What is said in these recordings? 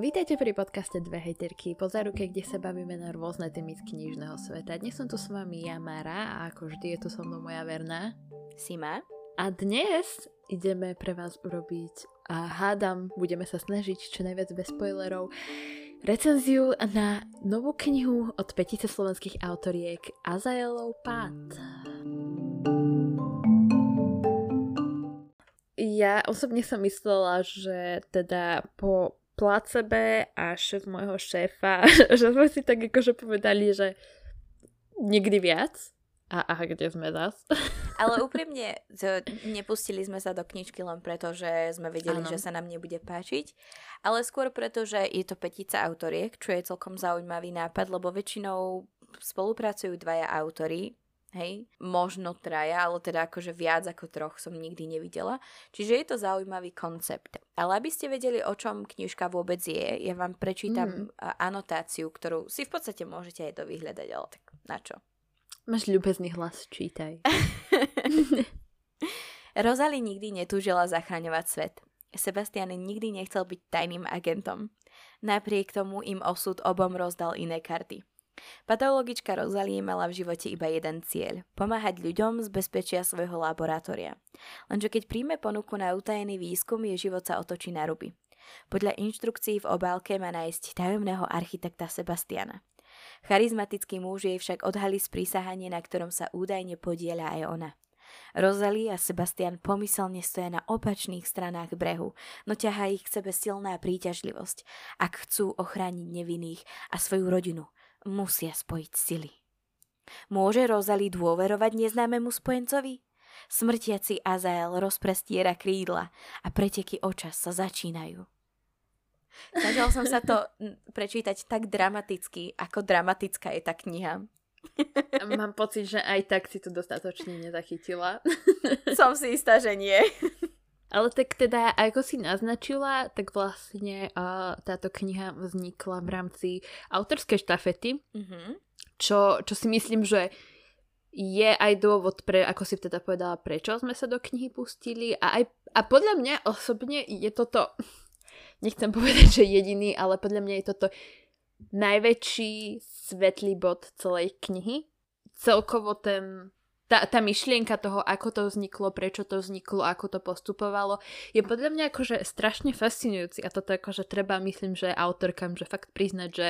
Vítajte pri podcaste Dve hejterky, po záruke, kde sa bavíme na rôzne témy z knižného sveta. Dnes som tu s vami ja, Mara, a ako vždy je tu so mnou moja verná Sima. A dnes ideme pre vás urobiť, a hádam, budeme sa snažiť čo najviac bez spoilerov, recenziu na novú knihu od petice slovenských autoriek Azaelov pád. Ja osobne som myslela, že teda po placebe a šéf môjho šéfa, že sme si tak akože povedali, že nikdy viac. A, a kde sme zas? Ale úprimne, to, nepustili sme sa do knižky len preto, že sme vedeli, ano. že sa nám nebude páčiť, ale skôr preto, že je to petica autoriek, čo je celkom zaujímavý nápad, lebo väčšinou spolupracujú dvaja autory, Hej, možno traja, ale teda akože viac ako troch som nikdy nevidela. Čiže je to zaujímavý koncept. Ale aby ste vedeli, o čom knižka vôbec je, ja vám prečítam mm. anotáciu, ktorú si v podstate môžete aj dovyhľadať, ale tak na čo? Máš ľubezný hlas, čítaj. Rozali nikdy netúžila zachraňovať svet. Sebastian nikdy nechcel byť tajným agentom. Napriek tomu im osud obom rozdal iné karty. Patologička Rosalie mala v živote iba jeden cieľ – pomáhať ľuďom z bezpečia svojho laboratória. Lenže keď príjme ponuku na utajený výskum, jej život sa otočí na ruby. Podľa inštrukcií v obálke má nájsť tajomného architekta Sebastiana. Charizmatický muž jej však odhalí sprísahanie, na ktorom sa údajne podieľa aj ona. Rosalie a Sebastian pomyselne stoja na opačných stranách brehu, no ťahá ich k sebe silná príťažlivosť, ak chcú ochrániť nevinných a svoju rodinu, musia spojiť sily. Môže Rosalie dôverovať neznámemu spojencovi? Smrtiaci Azael rozprestiera krídla a preteky očas sa začínajú. Snažil som sa to prečítať tak dramaticky, ako dramatická je tá kniha. Mám pocit, že aj tak si to dostatočne nezachytila. Som si istá, že nie. Ale tak teda, ako si naznačila, tak vlastne uh, táto kniha vznikla v rámci autorskej štafety, mm-hmm. čo, čo si myslím, že je aj dôvod, pre, ako si teda povedala, prečo sme sa do knihy pustili a, aj, a podľa mňa osobne je toto, nechcem povedať, že jediný, ale podľa mňa je toto najväčší svetlý bod celej knihy. Celkovo ten tá, tá myšlienka toho, ako to vzniklo, prečo to vzniklo, ako to postupovalo, je podľa mňa akože strašne fascinujúci a toto akože treba, myslím, že autorkám, že fakt priznať, že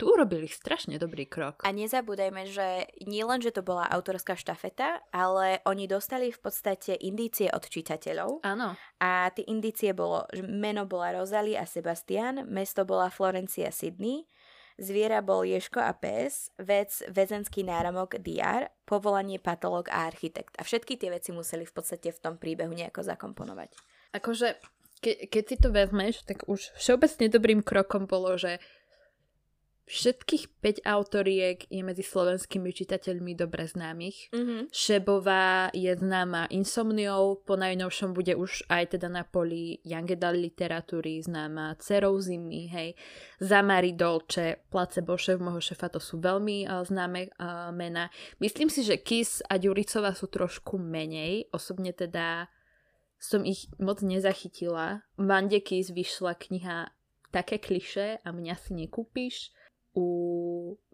tu urobili strašne dobrý krok. A nezabúdajme, že nie len, že to bola autorská štafeta, ale oni dostali v podstate indície od čitateľov. Áno. A tie indície bolo, že meno bola Rosalie a Sebastian, mesto bola Florencia Sydney, Zviera bol Ješko a pes, vec väzenský náramok DR, povolanie patológ a architekt. A všetky tie veci museli v podstate v tom príbehu nejako zakomponovať. Akože, ke, keď si to vezmeš, tak už všeobecne dobrým krokom bolo, že Všetkých 5 autoriek je medzi slovenskými čitateľmi dobre známych. Mm-hmm. Šebová je známa Insomniou, po najnovšom bude už aj teda na poli Young literatúry známa Cerou zimy, hej. Zamari Dolce, Placebo šéf môjho šefa, to sú veľmi uh, známe uh, mená. Myslím si, že Kiss a Ďuricová sú trošku menej, osobne teda som ich moc nezachytila. Vande Kiss vyšla kniha také kliše a mňa si nekúpiš u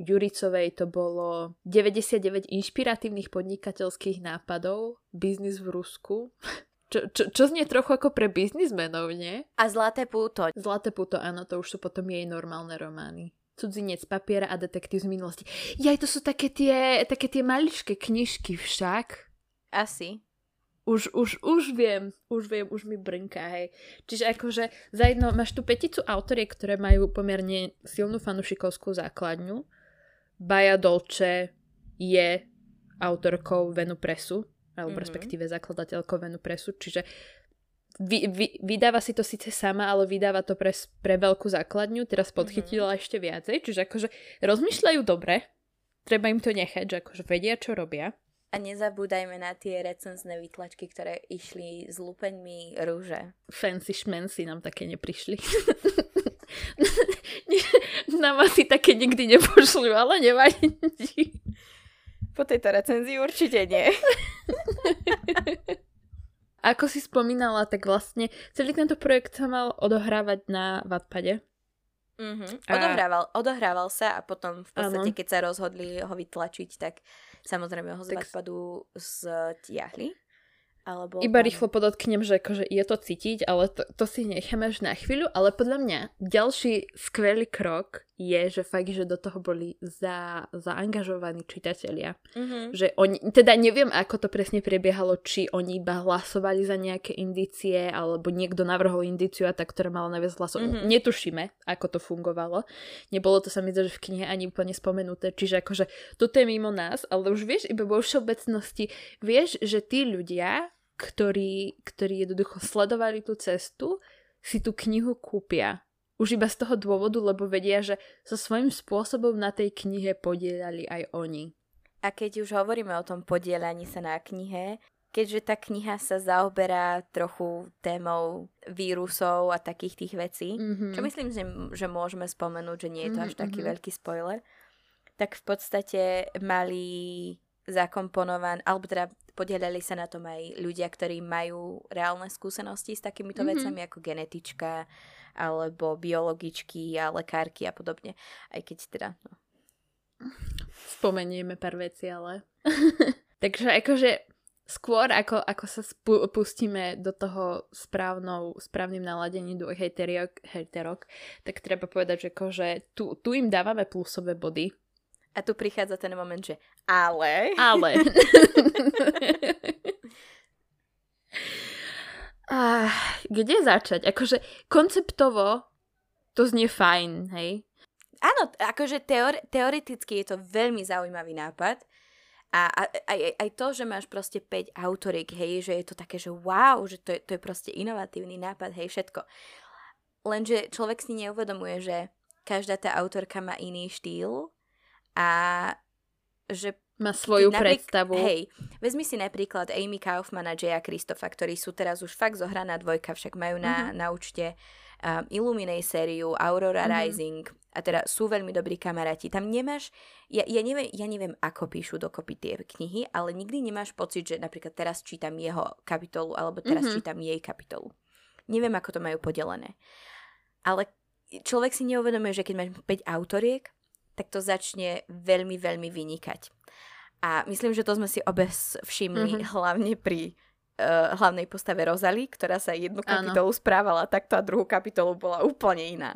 Juricovej to bolo 99 inšpiratívnych podnikateľských nápadov, biznis v Rusku. Čo, čo, čo znie trochu ako pre biznismenov, nie? A Zlaté púto. Zlaté púto, áno, to už sú potom jej normálne romány. Cudzinec papiera a detektív z minulosti. Jaj, to sú také tie, také tie maličké knižky však. Asi. Už, už, už viem, už viem, už mi brnká, hej. Čiže akože za jedno, máš tu peticu autoriek, ktoré majú pomerne silnú fanušikovskú základňu. Baja Dolce je autorkou Venu Presu, alebo mm-hmm. respektíve zakladateľkou Venu Presu, čiže vy, vy, vydáva si to síce sama, ale vydáva to pre, pre veľkú základňu, teraz mhm. podchytila mm-hmm. ešte viacej, čiže akože rozmýšľajú dobre, treba im to nechať, že akože vedia, čo robia. A nezabúdajme na tie recenzné vytlačky, ktoré išli s lupeňmi rúže. Fancy šmenci nám také neprišli. nám asi také nikdy nepošli, ale nevadí. Po tejto recenzii určite nie. Ako si spomínala, tak vlastne celý tento projekt sa mal odohrávať na Wattpade. Mm-hmm. Odohrával, a... odohrával sa a potom v podstate, ano. keď sa rozhodli ho vytlačiť, tak samozrejme ho z tak... odpadu stiahli. Alebo Iba tam... rýchlo podotknem, že akože je to cítiť, ale to, to si necháme až na chvíľu, ale podľa mňa ďalší skvelý krok je, že fakt, že do toho boli za, zaangažovaní čitatelia. Mm-hmm. Že oni, teda neviem, ako to presne prebiehalo, či oni iba hlasovali za nejaké indície, alebo niekto navrhol indíciu a tak, ktorá mala najviac hlasov. Mm-hmm. Netušíme, ako to fungovalo. Nebolo to sa mi že v knihe ani úplne spomenuté, čiže akože toto je mimo nás, ale už vieš, iba vo všeobecnosti, vieš, že tí ľudia, ktorí, ktorí jednoducho sledovali tú cestu, si tú knihu kúpia. Už iba z toho dôvodu, lebo vedia, že so svojím spôsobom na tej knihe podielali aj oni. A keď už hovoríme o tom podielaní sa na knihe, keďže tá kniha sa zaoberá trochu témou vírusov a takých tých vecí, mm-hmm. čo myslím, že, že môžeme spomenúť, že nie je to až mm-hmm. taký mhm. veľký spoiler, tak v podstate mali zakomponované, alebo teda podielali sa na tom aj ľudia, ktorí majú reálne skúsenosti s takýmito mm-hmm. vecami ako genetička alebo biologičky a lekárky a podobne. Aj keď teda... No. Spomenieme pár veci, ale... Takže akože skôr ako, ako sa spu- pustíme do toho správnou, správnym naladení do hejterok, hejterok, tak treba povedať, že akože tu, tu im dávame plusové body, a tu prichádza ten moment, že ale... Ale. ah, kde začať? Akože konceptovo to znie fajn, hej? Áno, akože teore- teoreticky je to veľmi zaujímavý nápad. A, a aj, aj to, že máš proste 5 autoriek, hej, že je to také, že wow, že to je, to je proste inovatívny nápad, hej, všetko. Lenže človek si neuvedomuje, že každá tá autorka má iný štýl a že má svoju naprík- predstavu. Hej, vezmi si napríklad Amy Kaufman a Jaya Kristofa, ktorí sú teraz už fakt zohraná dvojka, však majú na, mm-hmm. na účte um, Illuminate sériu, Aurora mm-hmm. Rising a teda sú veľmi dobrí kamaráti. Tam nemáš, ja, ja, neviem, ja neviem, ako píšu dokopy tie knihy, ale nikdy nemáš pocit, že napríklad teraz čítam jeho kapitolu alebo teraz mm-hmm. čítam jej kapitolu. Neviem, ako to majú podelené. Ale človek si neuvedomuje, že keď máš 5 autoriek, tak to začne veľmi, veľmi vynikať. A myslím, že to sme si obe všimli mm-hmm. hlavne pri uh, hlavnej postave Rozali, ktorá sa jednu kapitolu Áno. správala takto a druhú kapitolu bola úplne iná.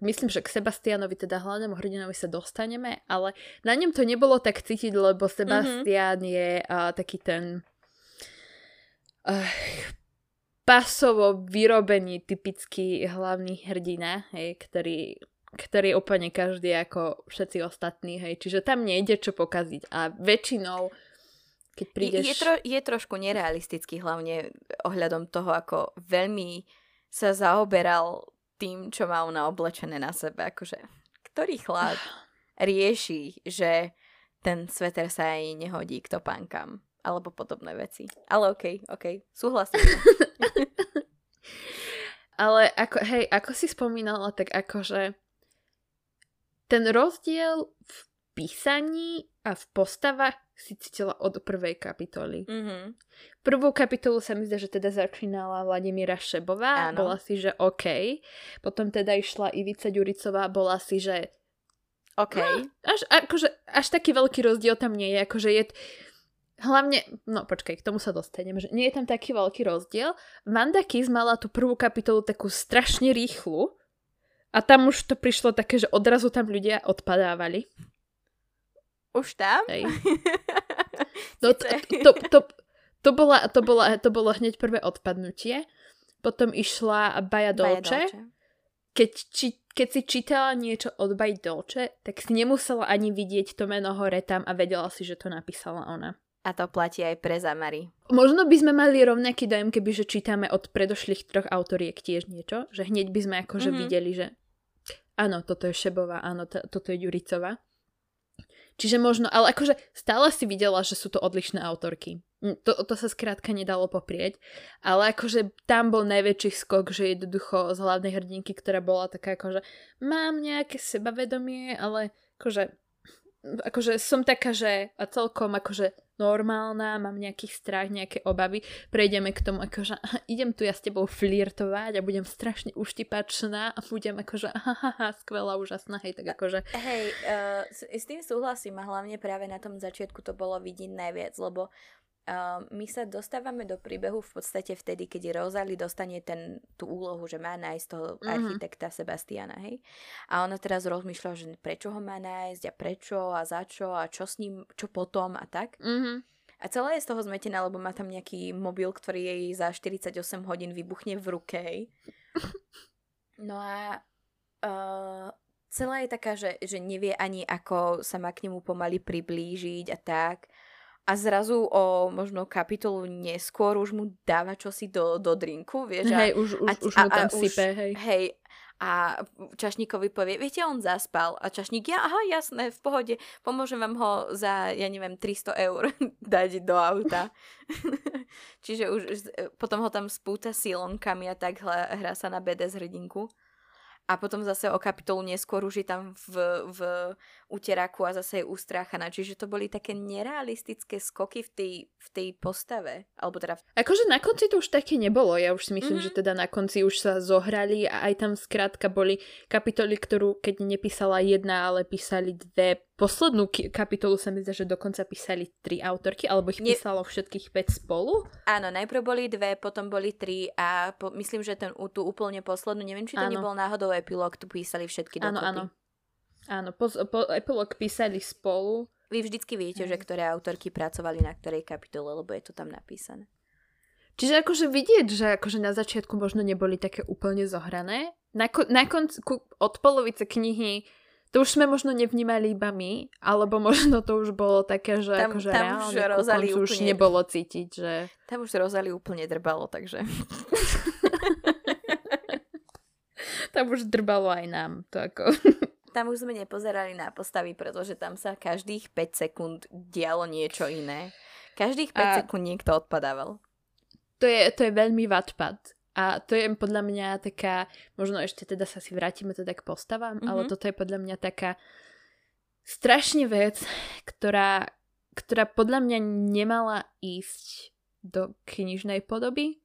Myslím, že k Sebastianovi, teda hlavnému hrdinovi sa dostaneme, ale na ňom to nebolo tak cítiť, lebo. Sebastian mm-hmm. je uh, taký ten uh, pasovo vyrobený typický hlavný hrdina, hej, ktorý ktorý je úplne každý ako všetci ostatní, hej. Čiže tam nejde čo pokaziť. A väčšinou, keď prídeš... Je, je, tro, je trošku nerealistický hlavne ohľadom toho, ako veľmi sa zaoberal tým, čo má ona oblečené na sebe. Akože, ktorý chlap rieši, že ten sveter sa aj nehodí k topánkam alebo podobné veci. Ale okej, okay, okej, okay, súhlasím. Ale ako, hej, ako si spomínala, tak akože ten rozdiel v písaní a v postavách si cítila od prvej kapitoly. Mm-hmm. Prvú kapitolu sa mi zdá, že teda začínala Vladimíra Šebová, Áno. bola si, že OK. Potom teda išla Ivica Ďuricová, bola si, že OK. No, až, akože, až taký veľký rozdiel tam nie je, akože je... Hlavne, no počkaj, k tomu sa dostanem, že nie je tam taký veľký rozdiel. Manda Kiz mala tú prvú kapitolu takú strašne rýchlu, a tam už to prišlo také, že odrazu tam ľudia odpadávali. Už tam? Hej. No, to, to, to, to, bola, to, bola, to bolo hneď prvé odpadnutie. Potom išla Baja Dolce. Keď, či, keď si čítala niečo od Baja Dolce, tak si nemusela ani vidieť to meno hore tam a vedela si, že to napísala ona. A to platí aj pre Zamary. Možno by sme mali rovnaký dojem, keby že čítame od predošlých troch autoriek tiež niečo, že hneď by sme akože mm-hmm. videli, že áno, toto je Šebová, áno, t- toto je Ďuricová. Čiže možno, ale akože stále si videla, že sú to odlišné autorky. Mm, to, to sa skrátka nedalo poprieť. Ale akože tam bol najväčší skok, že jednoducho z hlavnej hrdinky, ktorá bola taká akože mám nejaké sebavedomie, ale akože akože som taká, že a celkom akože normálna, mám nejaký strach, nejaké obavy, prejdeme k tomu, akože idem tu ja s tebou flirtovať a budem strašne uštipačná a budem akože haha, skvelá, úžasná, hej, tak akože... Hej, uh, s, s tým súhlasím a hlavne práve na tom začiatku to bolo vidieť najviac, lebo my sa dostávame do príbehu v podstate vtedy, keď Rosalie dostane ten, tú úlohu, že má nájsť toho mm-hmm. architekta Sebastiana, hej? A ona teraz rozmýšľa, že prečo ho má nájsť a prečo a za čo a čo s ním, čo potom a tak. Mm-hmm. A celá je z toho zmetená, lebo má tam nejaký mobil, ktorý jej za 48 hodín vybuchne v ruke, hej? No a uh, celá je taká, že, že nevie ani, ako sa má k nemu pomaly priblížiť a tak a zrazu o možno kapitolu neskôr už mu dáva čosi do, do drinku, vieš. Hej, už, už, a, už mu tam a, sype, hej. Hej, a čašníkovi povie, viete, on zaspal. A čašník, ja, aha, jasné, v pohode, pomôžem vám ho za, ja neviem, 300 eur dať do auta. Čiže už, potom ho tam spúta silonkami a tak hrá sa na BDS hrdinku a potom zase o kapitolu neskôr už je tam v, v uteraku a zase je ustráchaná. Čiže to boli také nerealistické skoky v tej, v tej postave. Alebo teda... Akože na konci to už také nebolo. Ja už si myslím, mm-hmm. že teda na konci už sa zohrali a aj tam skrátka boli kapitoly, ktorú keď nepísala jedna, ale písali dve poslednú kapitolu sa mi zdá, že dokonca písali tri autorky, alebo ich písalo všetkých 5 spolu. Áno, najprv boli dve, potom boli tri a po, myslím, že ten, tú úplne poslednú, neviem, či to áno. nebol náhodou epilóg, tu písali všetky dokopy. Áno, áno. Áno, po, po, epilóg písali spolu. Vy vždycky viete, že ktoré autorky pracovali na ktorej kapitole, lebo je to tam napísané. Čiže akože vidieť, že akože na začiatku možno neboli také úplne zohrané. Na, ko- na konci, od polovice knihy to už sme možno nevnímali iba my, alebo možno to už bolo také, že tam, akože tam reálne už Rozali úplne, už nebolo cítiť, že... Tam už Rozali úplne drbalo, takže... tam už drbalo aj nám, to ako... tam už sme nepozerali na postavy, pretože tam sa každých 5 sekúnd dialo niečo iné. Každých 5 A... sekúnd niekto odpadával. To je, to je veľmi vatpad. A to je podľa mňa taká, možno ešte teda sa si vrátime teda k postavám, mm-hmm. ale mhm. toto je podľa mňa taká strašne vec, ktorá, ktorá podľa mňa nemala ísť do knižnej podoby.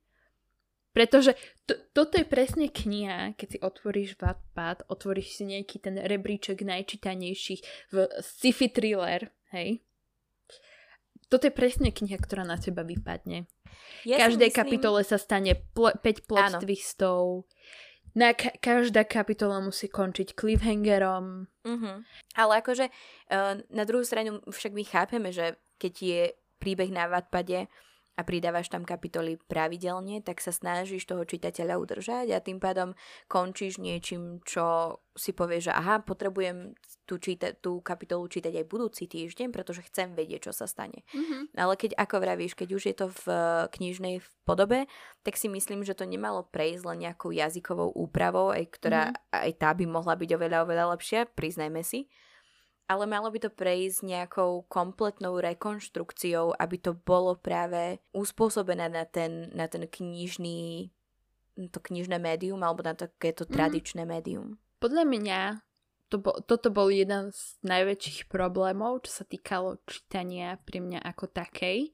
Pretože to, toto je presne kniha, keď si otvoríš Wattpad, otvoríš si nejaký ten rebríček najčítanejších v sci-fi thriller, hej? Toto je presne kniha, ktorá na teba vypadne. Ja Každej myslím... kapitole sa stane pl- 5 plot Áno. twistov. Na ka- každá kapitola musí končiť cliffhangerom. Uh-huh. Ale akože uh, na druhú stranu však my chápeme, že keď je príbeh na Wattpade, a pridávaš tam kapitoly pravidelne, tak sa snažíš toho čitateľa udržať a tým pádom končíš niečím, čo si povieš, že aha, potrebujem tú, číta- tú kapitolu čítať aj budúci týždeň, pretože chcem vedieť, čo sa stane. Mm-hmm. Ale keď, ako vravíš, keď už je to v knižnej podobe, tak si myslím, že to nemalo prejsť len nejakou jazykovou úpravou, aj ktorá mm-hmm. aj tá by mohla byť oveľa, oveľa lepšia, priznajme si ale malo by to prejsť nejakou kompletnou rekonštrukciou, aby to bolo práve uspôsobené na ten, na ten knižný to knižné médium alebo na takéto mm. tradičné médium. Podľa mňa to bo, toto bol jeden z najväčších problémov, čo sa týkalo čítania pri mňa ako takej.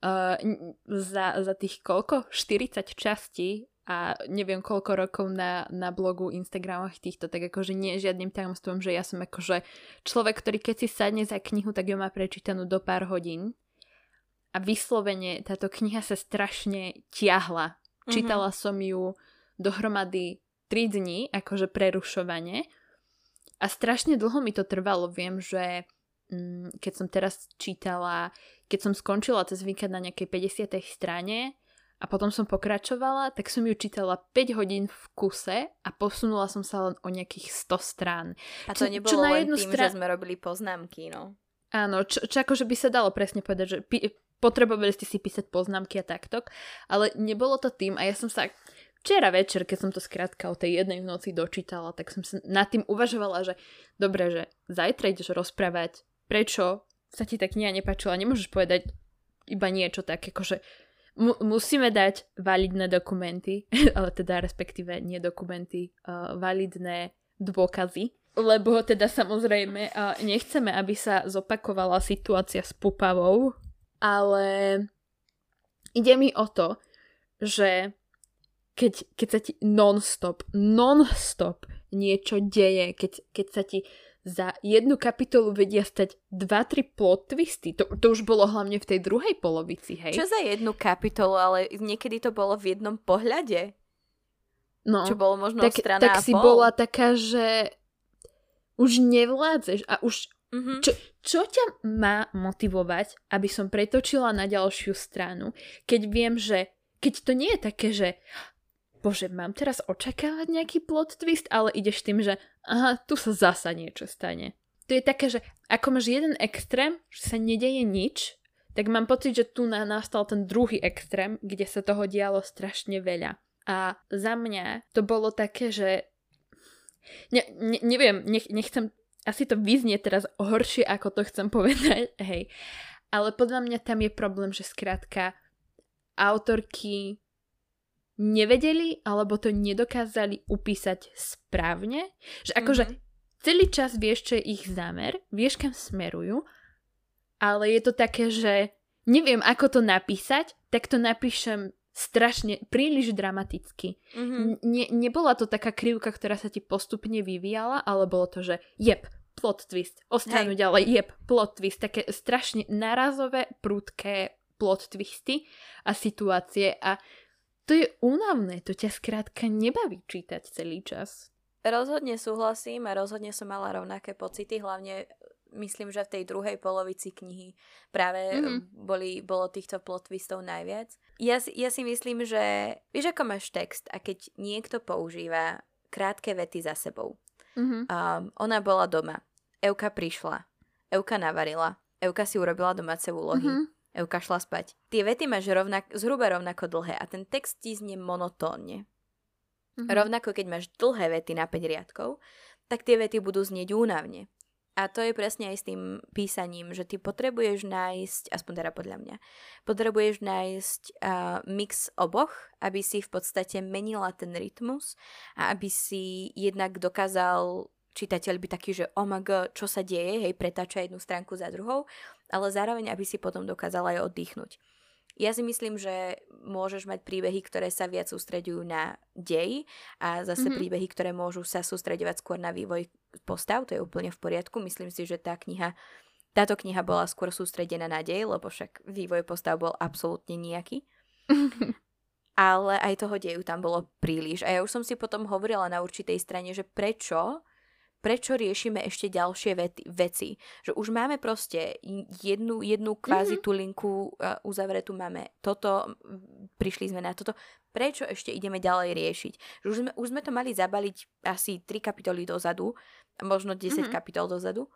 Uh, za, za tých koľko? 40 častí a neviem koľko rokov na, na blogu, Instagramoch týchto, tak akože nie žiadnym tajomstvom, že ja som akože človek, ktorý keď si sadne za knihu, tak ju má prečítanú do pár hodín. A vyslovene táto kniha sa strašne tiahla. Mm-hmm. Čítala som ju dohromady 3 dní, akože prerušovanie. A strašne dlho mi to trvalo. Viem, že mm, keď som teraz čítala, keď som skončila cez víkend na nejakej 50. strane, a potom som pokračovala, tak som ju čítala 5 hodín v kuse a posunula som sa len o nejakých 100 strán. A to čo, nebolo čo na len tým, strán... že sme robili poznámky, no. Áno, čo, čo akože by sa dalo presne povedať, že pi- potrebovali ste si písať poznámky a takto, ale nebolo to tým a ja som sa včera večer, keď som to skrátka o tej jednej v noci dočítala, tak som sa nad tým uvažovala, že dobre, že zajtra ideš rozprávať, prečo sa ti tá kniha nepáčila, nemôžeš povedať iba niečo tak, akože mu- musíme dať validné dokumenty, ale teda respektíve nie dokumenty, uh, validné dôkazy, lebo teda samozrejme uh, nechceme, aby sa zopakovala situácia s Pupavou, ale ide mi o to, že keď, keď sa ti non-stop, non-stop niečo deje, keď, keď sa ti za jednu kapitolu vedia stať 2-3 plot twisty. To, to už bolo hlavne v tej druhej polovici, hej? Čo za jednu kapitolu, ale niekedy to bolo v jednom pohľade. No, čo bolo možno tak, strana tak a si pol. bola taká, že už nevládzeš a už Mm-hmm. Čo, čo ťa má motivovať, aby som pretočila na ďalšiu stranu, keď viem, že keď to nie je také, že bože, mám teraz očakávať nejaký plot twist, ale ideš tým, že aha, tu sa zasa niečo stane. To je také, že ako máš jeden extrém, že sa nedeje nič, tak mám pocit, že tu na nastal ten druhý extrém, kde sa toho dialo strašne veľa. A za mňa to bolo také, že ne, ne, neviem, nech, nechcem, asi to vyznie teraz horšie, ako to chcem povedať, hej. Ale podľa mňa tam je problém, že skrátka autorky nevedeli alebo to nedokázali upísať správne. Že akože mm-hmm. celý čas vieš, čo je ich zámer, vieš, kam smerujú, ale je to také, že neviem, ako to napísať, tak to napíšem strašne, príliš dramaticky. Mm-hmm. Ne, nebola to taká krivka, ktorá sa ti postupne vyvíjala, ale bolo to, že jeb, plot twist, ostanú ďalej, jeb, plot twist, také strašne narazové, prudké plot twisty a situácie a to je únavné, to ťa skrátka nebaví čítať celý čas. Rozhodne súhlasím a rozhodne som mala rovnaké pocity, hlavne myslím, že v tej druhej polovici knihy práve mm-hmm. boli, bolo týchto plot twistov najviac. Ja, ja si myslím, že vieš, ako máš text a keď niekto používa krátke vety za sebou. Mm-hmm. Um, ona bola doma. Euka prišla. Euka navarila. Euka si urobila domáce úlohy. Mm-hmm. Euka šla spať. Tie vety máš rovnak, zhruba rovnako dlhé a ten text ti znie monotónne. Mm-hmm. Rovnako keď máš dlhé vety na 5 riadkov, tak tie vety budú znieť únavne. A to je presne aj s tým písaním, že ty potrebuješ nájsť, aspoň teda podľa mňa, potrebuješ nájsť uh, mix oboch, aby si v podstate menila ten rytmus a aby si jednak dokázal čitateľ by taký, že oh my God, čo sa deje, hej, pretáča jednu stránku za druhou, ale zároveň, aby si potom dokázala aj oddychnúť. Ja si myslím, že môžeš mať príbehy, ktoré sa viac sústredujú na dej a zase mm-hmm. príbehy, ktoré môžu sa sústredovať skôr na vývoj postav, to je úplne v poriadku. Myslím si, že tá kniha, táto kniha bola skôr sústredená na dej, lebo však vývoj postav bol absolútne nejaký. Ale aj toho deju tam bolo príliš. A ja už som si potom hovorila na určitej strane, že prečo prečo riešime ešte ďalšie vety, veci. Že už máme proste jednu, jednu kvázi mm-hmm. tú linku uh, uzavretú, máme toto, prišli sme na toto. Prečo ešte ideme ďalej riešiť? Že už sme, už sme to mali zabaliť asi 3 kapitoly dozadu, možno 10 mm-hmm. kapitol dozadu,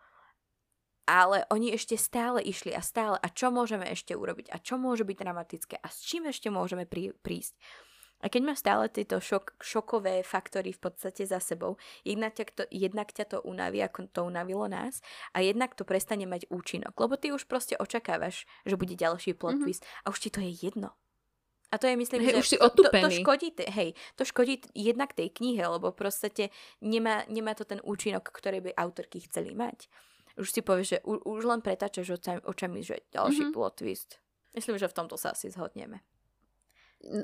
ale oni ešte stále išli a stále. A čo môžeme ešte urobiť? A čo môže byť dramatické? A s čím ešte môžeme prí, prísť? A keď máš stále tieto šok, šokové faktory v podstate za sebou, jednak ťa, to, jednak ťa to unaví, ako to unavilo nás, a jednak to prestane mať účinok. Lebo ty už proste očakávaš, že bude ďalší plot mm-hmm. twist a už ti to je jedno. A to je, myslím, hej, že už si to, to, to škodí, hej, to škodí jednak tej knihe, lebo proste nemá, nemá to ten účinok, ktorý by autorky chceli mať. Už si povieš, že u, už len pretáčaš očami že ďalší mm-hmm. plot twist. Myslím, že v tomto sa asi zhodneme.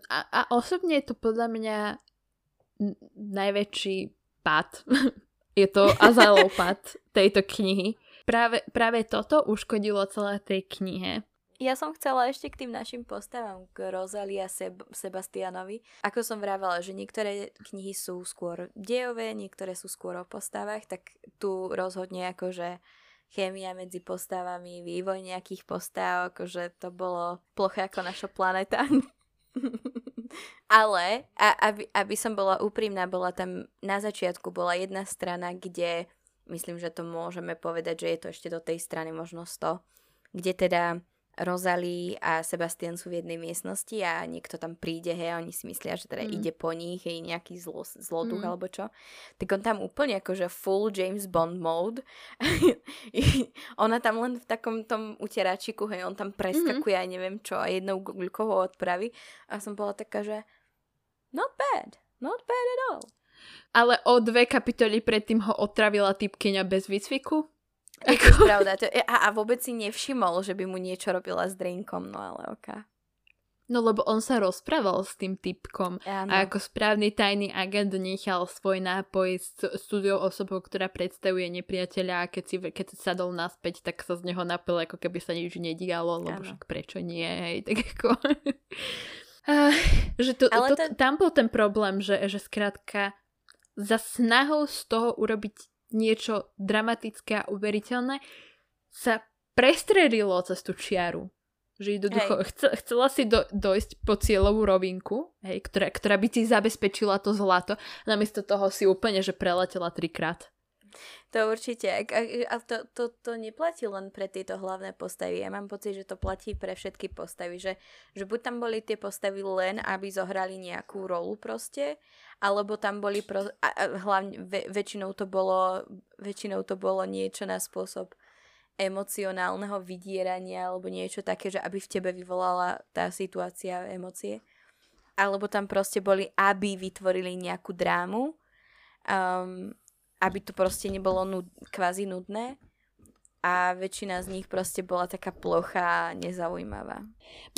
A, a osobne je to podľa mňa najväčší pad. je to azalov pad tejto knihy. Práve, práve toto uškodilo celé tej knihe. Ja som chcela ešte k tým našim postavám, k Rosalie a Seb- Sebastianovi. Ako som vravela, že niektoré knihy sú skôr dejové, niektoré sú skôr o postavách, tak tu rozhodne akože chémia medzi postavami, vývoj nejakých postav, akože to bolo ploché ako naša planeta. Ale, a, aby, aby som bola úprimná, bola tam na začiatku bola jedna strana, kde myslím, že to môžeme povedať, že je to ešte do tej strany možno 100, kde teda Rosalie a Sebastian sú v jednej miestnosti a niekto tam príde, hej, a oni si myslia, že teda mm. ide po nich, hej, nejaký zlo, zloduch mm. alebo čo. Tak on tam úplne akože full James Bond mode. Ona tam len v takom tom uteračiku, hej, on tam preskakuje mm-hmm. a neviem čo a jednou guľkou ho odpraví. A som bola taká, že not bad, not bad at all. Ale o dve kapitoly predtým ho otravila typkyňa bez výcviku? Je to pravda. To, a, a vôbec si nevšimol, že by mu niečo robila s drinkom, no ale. Okay. No lebo on sa rozprával s tým typkom Áno. a ako správny tajný agent nechal svoj nápoj s studiou osobou, ktorá predstavuje nepriateľa a keď, si, keď sa sadol naspäť, tak sa z neho napil, ako keby sa nič nedialo, lebo však prečo nie, hej, tak ako... uh, že to, Ale to, ten... tam bol ten problém, že, že skrátka za snahou z toho urobiť niečo dramatické a uveriteľné sa prestrelilo cez tú čiaru. Že jednoducho chce, chcela si do, dojsť po cieľovú rovinku, hej, ktorá, ktorá by ti zabezpečila to zlato, namiesto toho si úplne, že preletela trikrát. To určite. A, to, to, to neplatí len pre tieto hlavné postavy. Ja mám pocit, že to platí pre všetky postavy. Že, že buď tam boli tie postavy len, aby zohrali nejakú rolu proste, alebo tam boli pro, a, a hlavne ve, väčšinou to bolo väčšinou to bolo niečo na spôsob emocionálneho vydierania alebo niečo také, že aby v tebe vyvolala tá situácia emócie. Alebo tam proste boli, aby vytvorili nejakú drámu, um, aby to proste nebolo nud, kvázi nudné a väčšina z nich proste bola taká plochá nezaujímavá.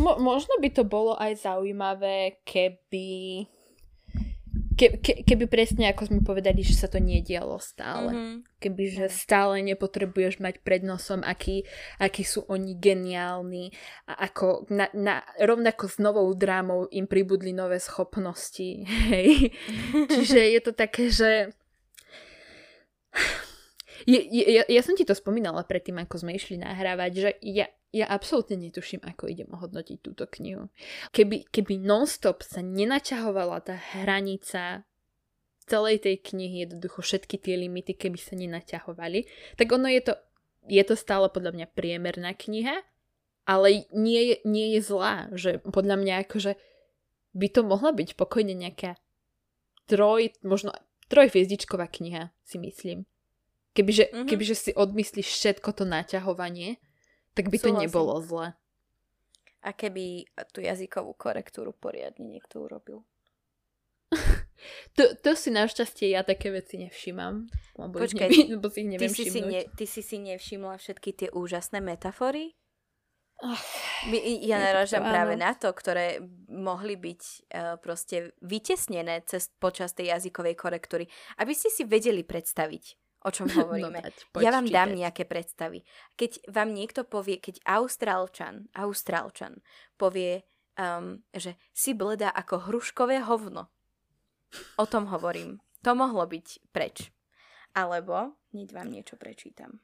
Mo- možno by to bolo aj zaujímavé, keby ke, ke, keby presne ako sme povedali, že sa to nedialo stále. Mm-hmm. Keby, že stále nepotrebuješ mať pred nosom, aký, aký sú oni geniálni a ako na, na, rovnako s novou drámou im pribudli nové schopnosti. Hej. Čiže je to také, že je, ja, ja som ti to spomínala predtým, ako sme išli nahrávať, že ja, ja absolútne netuším, ako idem ohodnotiť túto knihu. Keby, keby non-stop sa nenaťahovala tá hranica celej tej knihy, jednoducho všetky tie limity, keby sa nenaťahovali, tak ono je to, je to stále podľa mňa priemerná kniha, ale nie je, nie je zlá, že podľa mňa akože by to mohla byť pokojne nejaká troj, možno trojhviezdičková kniha, si myslím. Kebyže, mm-hmm. kebyže si odmyslíš všetko to naťahovanie, tak by to Súhlasím. nebolo zle. A keby tú jazykovú korektúru poriadne niekto urobil. to, to si našťastie ja také veci nevšímam. Lebo Počkaj, ich neviem, lebo si ich neviem ty, si si ne, ty si si nevšimla všetky tie úžasné metafory? My, ja narážam práve na to, ktoré mohli byť uh, proste vytesnené cez, počas tej jazykovej korektúry, aby ste si vedeli predstaviť, o čom no hovoríme. No, poď, ja vám čítať. dám nejaké predstavy. Keď vám niekto povie, keď Austrálčan, Austrálčan povie, um, že si bleda ako hruškové hovno. O tom hovorím. To mohlo byť preč. Alebo, hneď vám niečo prečítam.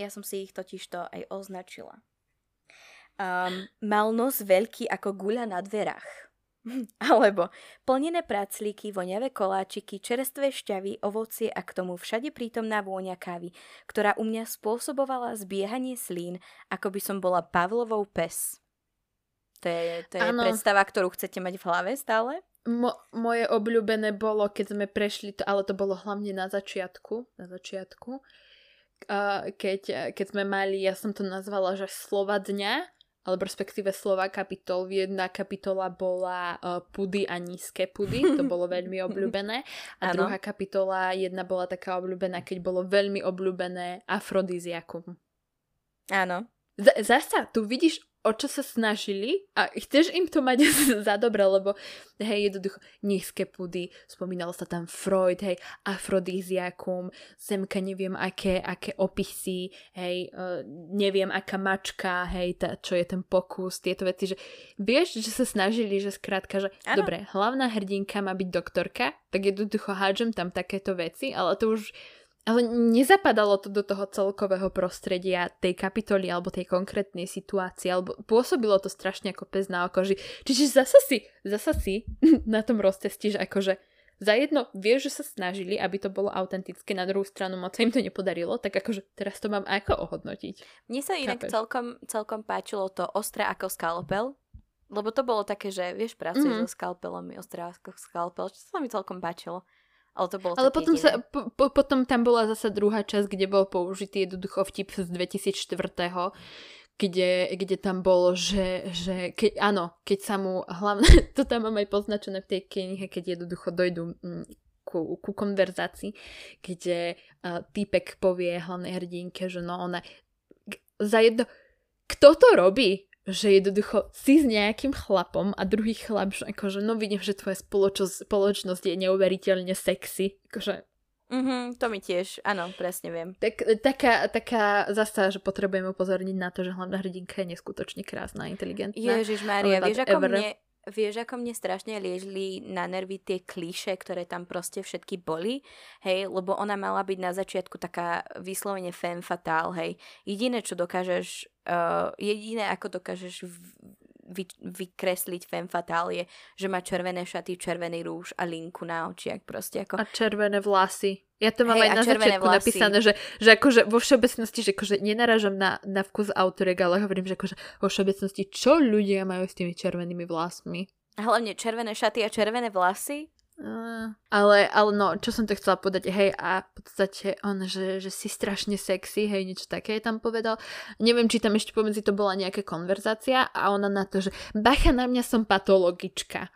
Ja som si ich totižto aj označila. Um, mal nos veľký ako guľa na dverách. Alebo plnené praclíky, voňavé koláčiky, čerstvé šťavy, ovocie a k tomu všade prítomná vôňa kávy, ktorá u mňa spôsobovala zbiehanie slín, ako by som bola Pavlovou pes. To je, to je predstava, ktorú chcete mať v hlave stále? Mo- moje obľúbené bolo, keď sme prešli to, ale to bolo hlavne na začiatku, na začiatku, uh, keď, keď sme mali, ja som to nazvala, že slova dňa, alebo respektíve slova kapitol. Jedna kapitola bola uh, pudy a nízke pudy, to bolo veľmi obľúbené. A ano. druhá kapitola, jedna bola taká obľúbená, keď bolo veľmi obľúbené afrodiziakum. Áno. Z- zasa, tu vidíš o čo sa snažili a chceš im to mať za dobre, lebo hej, jednoducho nízke pudy, spomínalo sa tam Freud, hej, afrodíziakum, semka neviem aké, aké opisy, hej, uh, neviem aká mačka, hej, tá, čo je ten pokus, tieto veci, že vieš, že sa snažili, že skrátka, že ano. dobre, hlavná hrdinka má byť doktorka, tak jednoducho hádžem tam takéto veci, ale to už ale nezapadalo to do toho celkového prostredia tej kapitoly alebo tej konkrétnej situácie, alebo pôsobilo to strašne ako pes na oko. Čiže zasa si, zasa si na tom rozcestíš akože za jedno vieš, že sa snažili, aby to bolo autentické, na druhú stranu moc sa im to nepodarilo, tak akože teraz to mám ako ohodnotiť. Mne sa inak celkom, celkom páčilo to ostré ako skalpel, lebo to bolo také, že vieš, pracuješ mm-hmm. so skalpelom, ostré ako skalpel, čo sa mi celkom páčilo. Ale to bolo Ale potom, sa, po, po, potom tam bola zasa druhá časť, kde bol použitý jednoducho vtip z 2004 kde, kde tam bolo, že, že keď, áno, keď sa mu hlavne, to tam mám aj poznačené v tej knihe, keď jednoducho dojdú mm, ku, ku konverzácii, kde uh, týpek povie hlavnej hrdinke, že no ona za jedno... Kto to robí? Že jednoducho si s nejakým chlapom a druhý chlap, že akože no vidím, že tvoja spoločnosť, spoločnosť je neuveriteľne sexy. Akože Mm-hmm, to mi tiež, áno, presne viem. tak, taká, taká zasa, že potrebujeme upozorniť na to, že hlavná hrdinka je neskutočne krásna a inteligentná. Ježiš Maria, vieš ako, mne, vieš ako mne strašne liežli na nervy tie klíše, ktoré tam proste všetky boli, hej, lebo ona mala byť na začiatku taká vyslovene femme fatale, hej. Jediné, čo dokážeš, uh, jediné, ako dokážeš vy, vykresliť femme fatale je, že má červené šaty, červený rúž a linku na očiach proste. Ako... A červené vlasy. Ja to mám hey, aj na začiatku vlasy. napísané, že, že akože vo všeobecnosti, že akože nenarážam na, na vkus autorek, ale hovorím, že akože vo všeobecnosti, čo ľudia majú s tými červenými vlasmi? A hlavne červené šaty a červené vlasy? Uh, ale, ale no, čo som to chcela povedať, hej, a v podstate on, že, že si strašne sexy, hej, niečo také tam povedal. Neviem, či tam ešte pomedzi to bola nejaká konverzácia a ona na to, že bacha na mňa som patologička.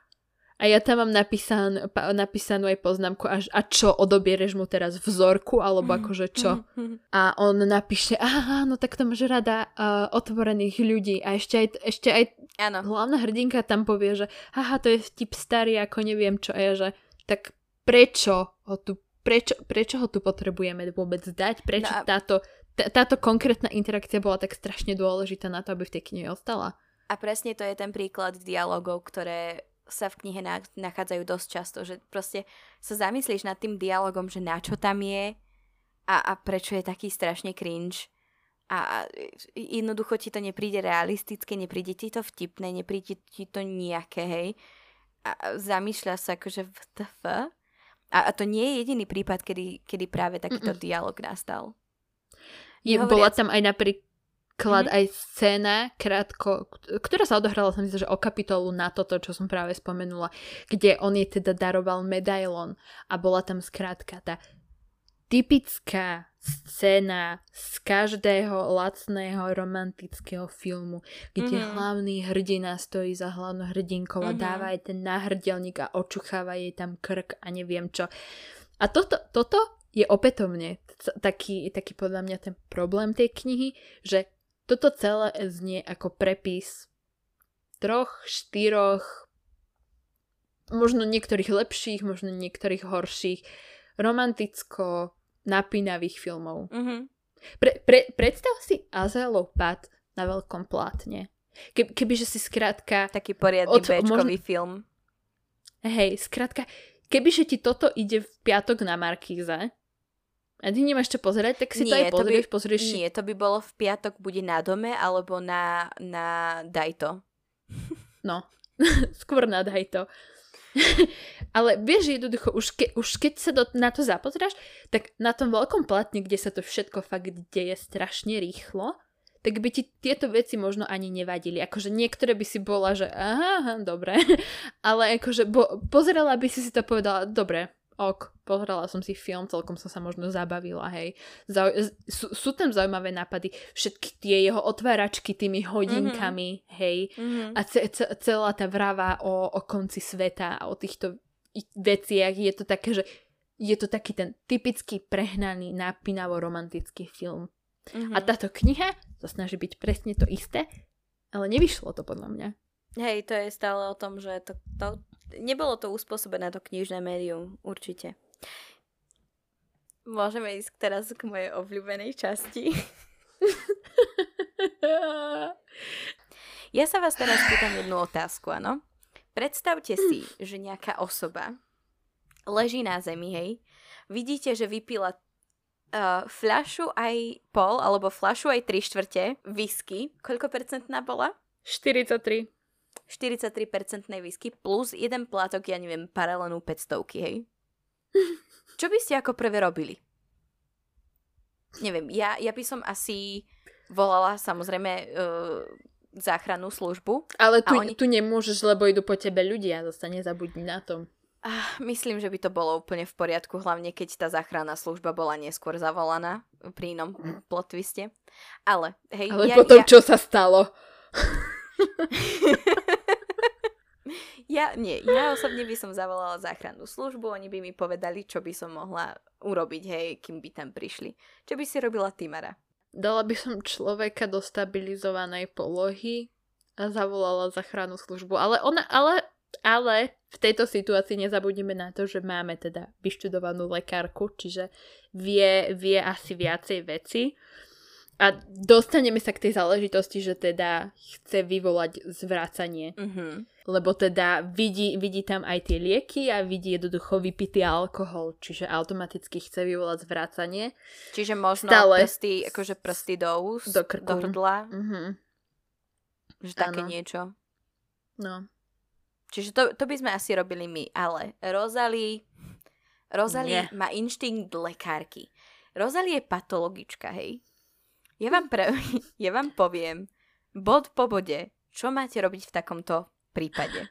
A ja tam mám napísan, napísanú aj poznámku, až, a čo, odobiereš mu teraz vzorku, alebo mhm, akože čo? Mhm. A on napíše, aha, no tak to máš rada uh, otvorených ľudí. A ešte aj, ešte aj ano. hlavná hrdinka tam povie, že aha, to je vtip starý, ako neviem čo. A ja, že tak prečo ho tu, prečo, prečo ho tu potrebujeme vôbec dať? Prečo no a... táto, t- táto konkrétna interakcia bola tak strašne dôležitá na to, aby v tej knihe ostala? A presne to je ten príklad dialogov, ktoré sa v knihe nachádzajú dosť často, že proste sa zamyslíš nad tým dialogom, že na čo tam je a, a prečo je taký strašne cringe a, jednoducho ti to nepríde realistické, nepríde ti to vtipné, nepríde ti to nejaké, hej. A, a zamýšľa sa akože vtf. A, a to nie je jediný prípad, kedy, kedy práve takýto Mm-mm. dialog nastal. Je, bola tam aj napríklad klad mm-hmm. aj scéna, krátko, ktorá sa odohrala, som myslím, že o kapitolu na toto, čo som práve spomenula, kde on jej teda daroval medailon a bola tam skrátka tá typická scéna z každého lacného romantického filmu, kde mm-hmm. hlavný hrdina stojí za hlavnou hrdinkou a mm-hmm. dáva jej ten náhrdelník a očucháva jej tam krk a neviem čo. A toto, toto je opätovne taký, taký podľa mňa ten problém tej knihy, že toto celé znie ako prepis troch, štyroch, možno niektorých lepších, možno niektorých horších, romanticko napínavých filmov. Mm-hmm. Pre, pre, predstav si Azalov pad na veľkom plátne. Ke, kebyže si skrátka... Taký poriadny od, možno, film. Hej, skrátka, kebyže ti toto ide v piatok na Markíze, a ty nemáš čo pozerať, tak si nie, to aj pozrieš, to by, pozrieš. Nie, to by bolo v piatok bude na dome, alebo na, na Dajto. No, skôr na Dajto. Ale vieš, jednoducho, už, ke, už keď sa do, na to zapozráš, tak na tom veľkom platne, kde sa to všetko fakt deje strašne rýchlo, tak by ti tieto veci možno ani nevadili. Akože niektoré by si bola, že aha, aha dobre. Ale akože bo, pozerala by si si to povedala, dobre, ok, pozrela som si film, celkom som sa možno zabavila, hej. Zau- sú, sú tam zaujímavé nápady, všetky tie jeho otváračky tými hodinkami, mm-hmm. hej. Mm-hmm. A ce- ce- celá tá vrava o, o konci sveta a o týchto veciach, je to také, že je to taký ten typický prehnaný, napínavo romantický film. Mm-hmm. A táto kniha sa snaží byť presne to isté, ale nevyšlo to podľa mňa. Hej, to je stále o tom, že to, to, nebolo to uspôsobené to knižné médium, určite. Môžeme ísť teraz k mojej obľúbenej časti. ja sa vás teraz pýtam jednu otázku, áno? Predstavte si, že nejaká osoba leží na zemi, hej, vidíte, že vypila uh, fľašu aj pol, alebo fľašu aj tri štvrte whisky. Koľko percentná bola? 43. 43% whisky plus jeden plátok, ja neviem, paralenu 500, hej? Čo by ste ako prvé robili? Neviem, ja, ja by som asi volala samozrejme uh, záchrannú službu. Ale tu, oni... tu nemôžeš, lebo idú po tebe ľudia, zase nezabudni na tom. Uh, myslím, že by to bolo úplne v poriadku, hlavne keď tá záchranná služba bola neskôr zavolaná pri inom plot twiste. Ale, hej, Ale ja, potom ja... čo sa stalo? Ja, nie, ja osobne by som zavolala záchrannú službu, oni by mi povedali, čo by som mohla urobiť, hej, kým by tam prišli. Čo by si robila ty, Mara? Dala by som človeka do stabilizovanej polohy a zavolala záchrannú službu. Ale ona, ale, ale v tejto situácii nezabudneme na to, že máme teda vyštudovanú lekárku, čiže vie, vie asi viacej veci. A dostaneme sa k tej záležitosti, že teda chce vyvolať zvracanie. Mm-hmm. Lebo teda vidí, vidí tam aj tie lieky a vidí jednoducho vypitý alkohol, čiže automaticky chce vyvolať zvracanie. Čiže možno Stále prsty, akože prsty do úst, do, krku. do hrdla. Mm-hmm. Že také ano. niečo. No. Čiže to, to by sme asi robili my, ale Rosalie, Rosalie má inštinkt lekárky. Rosalie je patologička, hej? Ja vám, pre, ja vám poviem bod po bode, čo máte robiť v takomto prípade.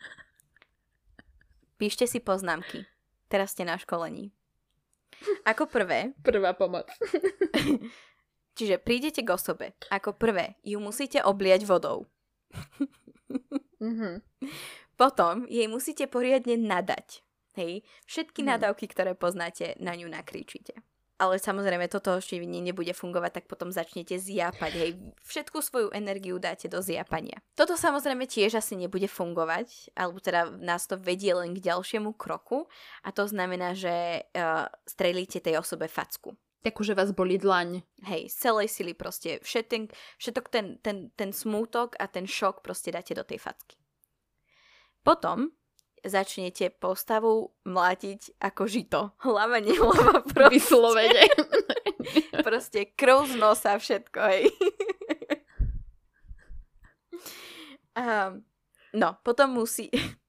Píšte si poznámky. Teraz ste na školení. Ako prvé... Prvá pomoc. Čiže prídete k osobe. Ako prvé ju musíte obliať vodou. Mm-hmm. Potom jej musíte poriadne nadať. Hej, všetky mm. nadávky, ktoré poznáte, na ňu nakričíte ale samozrejme toto ešte nebude fungovať, tak potom začnete zjapať, hej, všetku svoju energiu dáte do zjapania. Toto samozrejme tiež asi nebude fungovať, alebo teda nás to vedie len k ďalšiemu kroku a to znamená, že uh, strelíte tej osobe facku. Tak že vás boli dlaň. Hej, z celej sily proste všetek, všetok ten, ten, ten smútok a ten šok proste dáte do tej facky. Potom začnete postavu mlátiť ako žito. Hlava, nehlava, proste. Vyslovene. proste krv z nosa, všetko, hej. um, no, potom musí...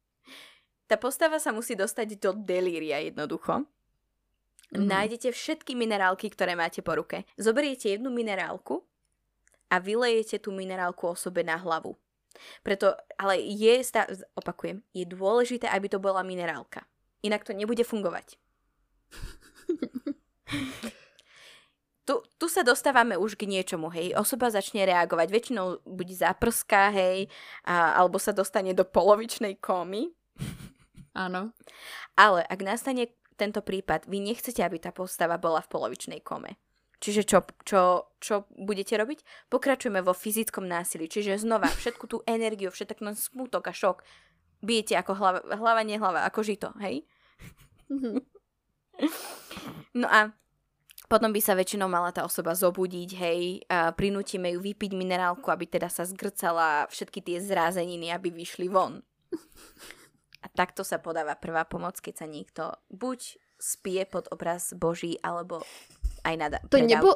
Tá postava sa musí dostať do delíria jednoducho. Mm-hmm. Nájdete všetky minerálky, ktoré máte po ruke. Zoberiete jednu minerálku a vylejete tú minerálku osobe na hlavu. Preto, ale je, stá, opakujem, je dôležité, aby to bola minerálka. Inak to nebude fungovať. tu, tu sa dostávame už k niečomu, hej. Osoba začne reagovať, väčšinou buď zaprská, hej, a, alebo sa dostane do polovičnej komy. Áno. Ale ak nastane tento prípad, vy nechcete, aby tá postava bola v polovičnej kome. Čiže čo, čo, čo budete robiť? Pokračujeme vo fyzickom násilí. Čiže znova všetku tú energiu, všetok ten smutok a šok bijete ako hlava, hlava, nehlava, ako žito, hej? no a potom by sa väčšinou mala tá osoba zobudiť, hej, a prinútime ju vypiť minerálku, aby teda sa zgrcala všetky tie zrázeniny, aby vyšli von. A takto sa podáva prvá pomoc, keď sa niekto buď spie pod obraz Boží, alebo aj nada- to nebol,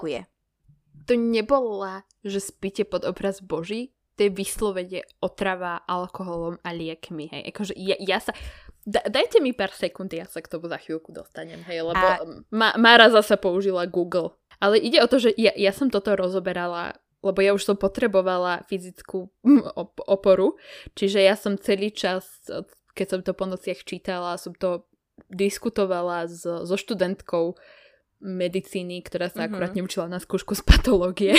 To nebola, že spíte pod obraz Boží, to je vyslovene otrava alkoholom a liekmi, hej. Akože ja, ja sa... Da, dajte mi pár sekúnd, ja sa k tomu za chvíľku dostanem, hej, lebo a... Ma, Mara zase použila Google. Ale ide o to, že ja, ja som toto rozoberala lebo ja už som potrebovala fyzickú op- oporu, čiže ja som celý čas, keď som to po nociach čítala, som to diskutovala s, so študentkou medicíny, ktorá sa mm-hmm. akurát neučila na skúšku z patológie.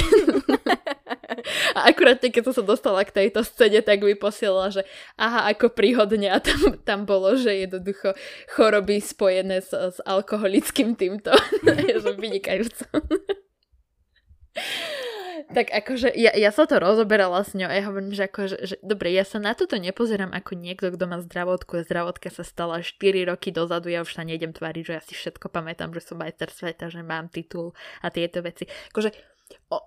a akurát keď som sa dostala k tejto scéne, tak mi posielala, že aha, ako príhodne a tam, tam bolo, že jednoducho choroby spojené s, s alkoholickým týmto. je to vynikajúco tak akože ja, ja sa to rozoberala s ňou a ja hovorím, že, ako, že, že dobre, ja sa na toto nepozerám ako niekto, kto má zdravotku a zdravotka sa stala 4 roky dozadu, ja už sa nejdem tváriť, že ja si všetko pamätám, že som majster sveta, že mám titul a tieto veci. Akože o,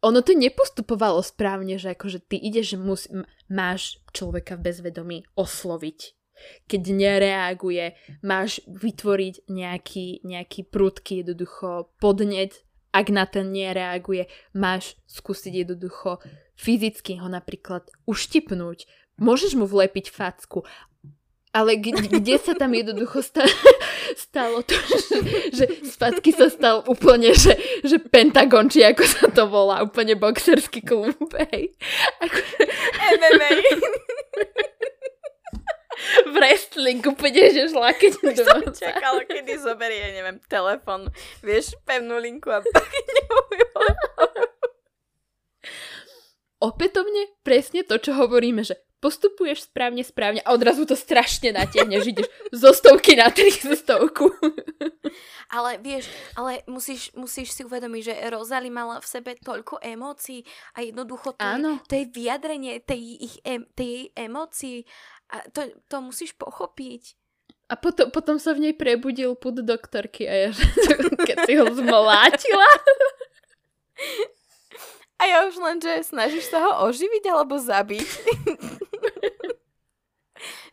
ono to nepostupovalo správne, že akože ty ideš, že mus, máš človeka v bezvedomí osloviť keď nereaguje, máš vytvoriť nejaký, nejaký prudký jednoducho podnet ak na ten nereaguje, máš skúsiť jednoducho fyzicky ho napríklad uštipnúť. Môžeš mu vlepiť facku, ale kde, kde sa tam jednoducho stalo, stalo to, že, že spadky sa stal úplne, že, že Pentagon, či ako sa to volá, úplne boxerský klub, hej. Ako... MMA v wrestling úplne, že keď Už som čakala, kedy zoberie, neviem, telefon, vieš, pevnú linku a pak Opätovne presne to, čo hovoríme, že postupuješ správne, správne a odrazu to strašne natiahneš, ideš zo stovky na tri zo stovku. Ale vieš, ale musíš, musíš si uvedomiť, že Rozali mala v sebe toľko emócií a jednoducho to, Áno. to je vyjadrenie tej, ich, em, tej emócií a to, to musíš pochopiť. A potom, potom sa v nej prebudil put doktorky a ja, keď si ho zmolátila. A ja už len, že snažíš sa ho oživiť alebo zabiť.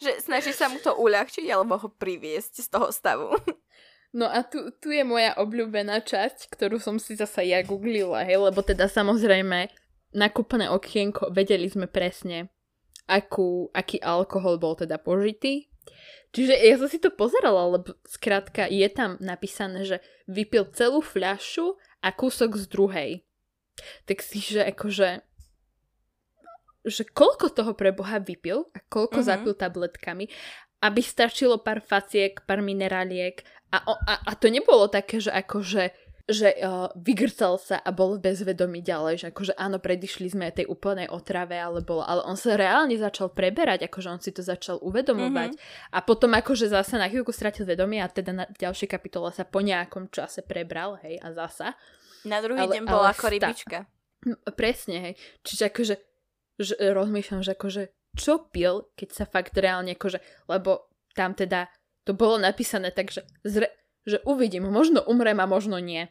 že snažíš sa mu to uľahčiť alebo ho priviesť z toho stavu. No a tu, tu je moja obľúbená časť, ktorú som si zasa ja googlila, hej, lebo teda samozrejme nakúpené okienko, vedeli sme presne, akú, aký alkohol bol teda požitý. Čiže ja som si to pozerala, lebo skrátka je tam napísané, že vypil celú fľašu a kúsok z druhej. Tak si, že akože že koľko toho pre Boha vypil a koľko mm-hmm. zapil tabletkami, aby stačilo pár faciek, pár mineráliek a, a, a to nebolo také, že akože že uh, vygrcal sa a bol bezvedomý ďalej, že akože áno, predišli sme tej úplnej otrave, ale, bolo, ale on sa reálne začal preberať, akože on si to začal uvedomovať mm-hmm. a potom akože zase na chvíľku stratil vedomie a teda na ďalšej kapitole sa po nejakom čase prebral, hej, a zasa. Na druhý ale, deň bola ako rybička. Presne, hej. Čiže akože že rozmýšľam, že akože čo pil, keď sa fakt reálne akože, lebo tam teda to bolo napísané tak, že, zre, že uvidím, možno umrem a možno nie.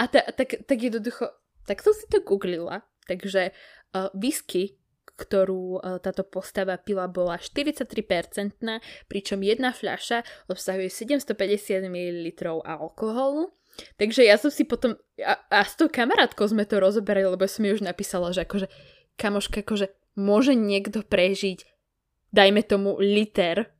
A ta, tak, tak jednoducho, tak som si to googlila, takže uh, whisky, ktorú uh, táto postava pila, bola 43%, pričom jedna fľaša obsahuje 750 ml alkoholu. Takže ja som si potom, a, a s tou kamarátkou sme to rozoberali, lebo som mi už napísala, že akože, kamoška, akože môže niekto prežiť, dajme tomu, liter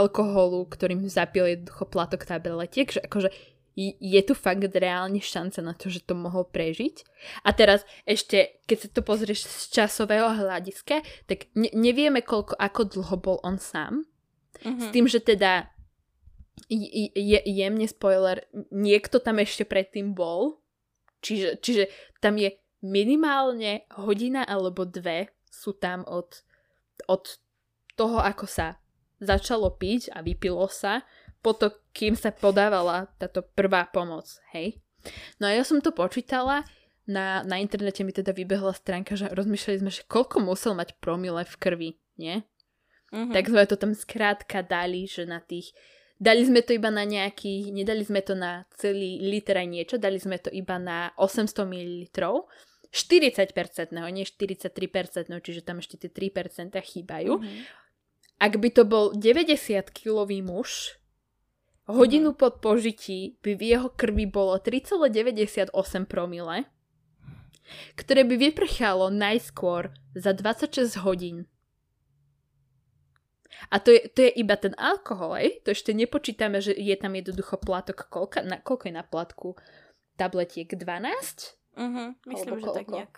alkoholu, ktorým zapil jednoducho platok tabletiek, že akože je tu fakt reálne šanca na to, že to mohol prežiť. A teraz ešte, keď sa to pozrieš z časového hľadiska, tak ne- nevieme, koľko, ako dlho bol on sám. Mm-hmm. S tým, že teda je, je jemne spoiler, niekto tam ešte predtým bol, čiže, čiže tam je minimálne hodina alebo dve sú tam od, od toho, ako sa začalo piť a vypilo sa, potom kým sa podávala táto prvá pomoc, hej. No a ja som to počítala, na, na internete mi teda vybehla stránka, že rozmýšľali sme, že koľko musel mať promile v krvi, nie? Mm-hmm. Tak sme to tam skrátka dali, že na tých Dali sme to iba na nejaký, nedali sme to na celý liter aj niečo, dali sme to iba na 800 ml. 40%, nie 43%, čiže tam ešte tie 3% chýbajú. Mm-hmm. Ak by to bol 90-kilový muž, hodinu mm. pod požití by v jeho krvi bolo 3,98 promile, ktoré by vyprchalo najskôr za 26 hodín. A to je, to je iba ten alkohol, aj? To ešte nepočítame, že je tam jednoducho platok koľka, na, koľko je na platku tabletiek? 12? Uh-huh, myslím, Alebo že tak nejak.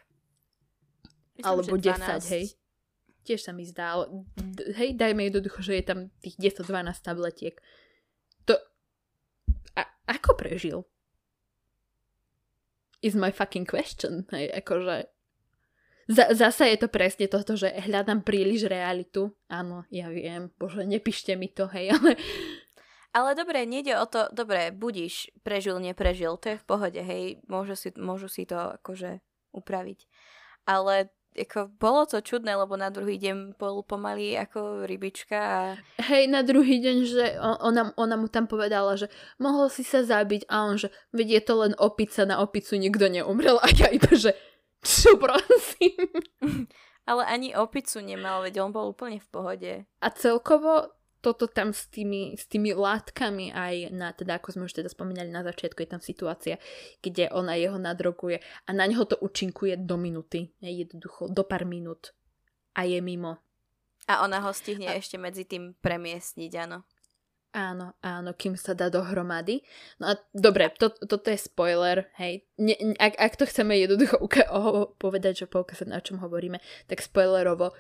Myslím, Alebo že 10, hej? Tiež sa mi zdá, hej, dajme jednoducho, že je tam tých 10-12 tabletiek. To... A ako prežil? Is my fucking question. Hej, akože... Z- zasa je to presne toto, že hľadám príliš realitu. Áno, ja viem, bože, nepíšte mi to, hej, ale... Ale dobre, nejde o to, dobre, budíš, prežil, neprežil, to je v pohode, hej, môžu si, môžu si to akože upraviť. Ale ako, bolo to čudné, lebo na druhý deň bol pomaly ako rybička a... Hej, na druhý deň, že ona, ona mu tam povedala, že mohol si sa zabiť a on, že veď je to len opica, na opicu nikto neumrel a ja iba, že čo prosím. Ale ani opicu nemal, veď on bol úplne v pohode. A celkovo toto tam s tými, s tými látkami aj na, teda ako sme už teda spomínali na začiatku, je tam situácia, kde ona jeho nadroguje a na neho to účinkuje do minuty, jednoducho, do pár minút a je mimo. A ona ho stihne a... ešte medzi tým premiestniť, áno. Áno, áno, kým sa dá dohromady. No a dobre, to, toto je spoiler, hej. Ne, ak, ak to chceme jednoducho uka- oh, povedať, že poukázať na čom hovoríme, tak spoilerovo,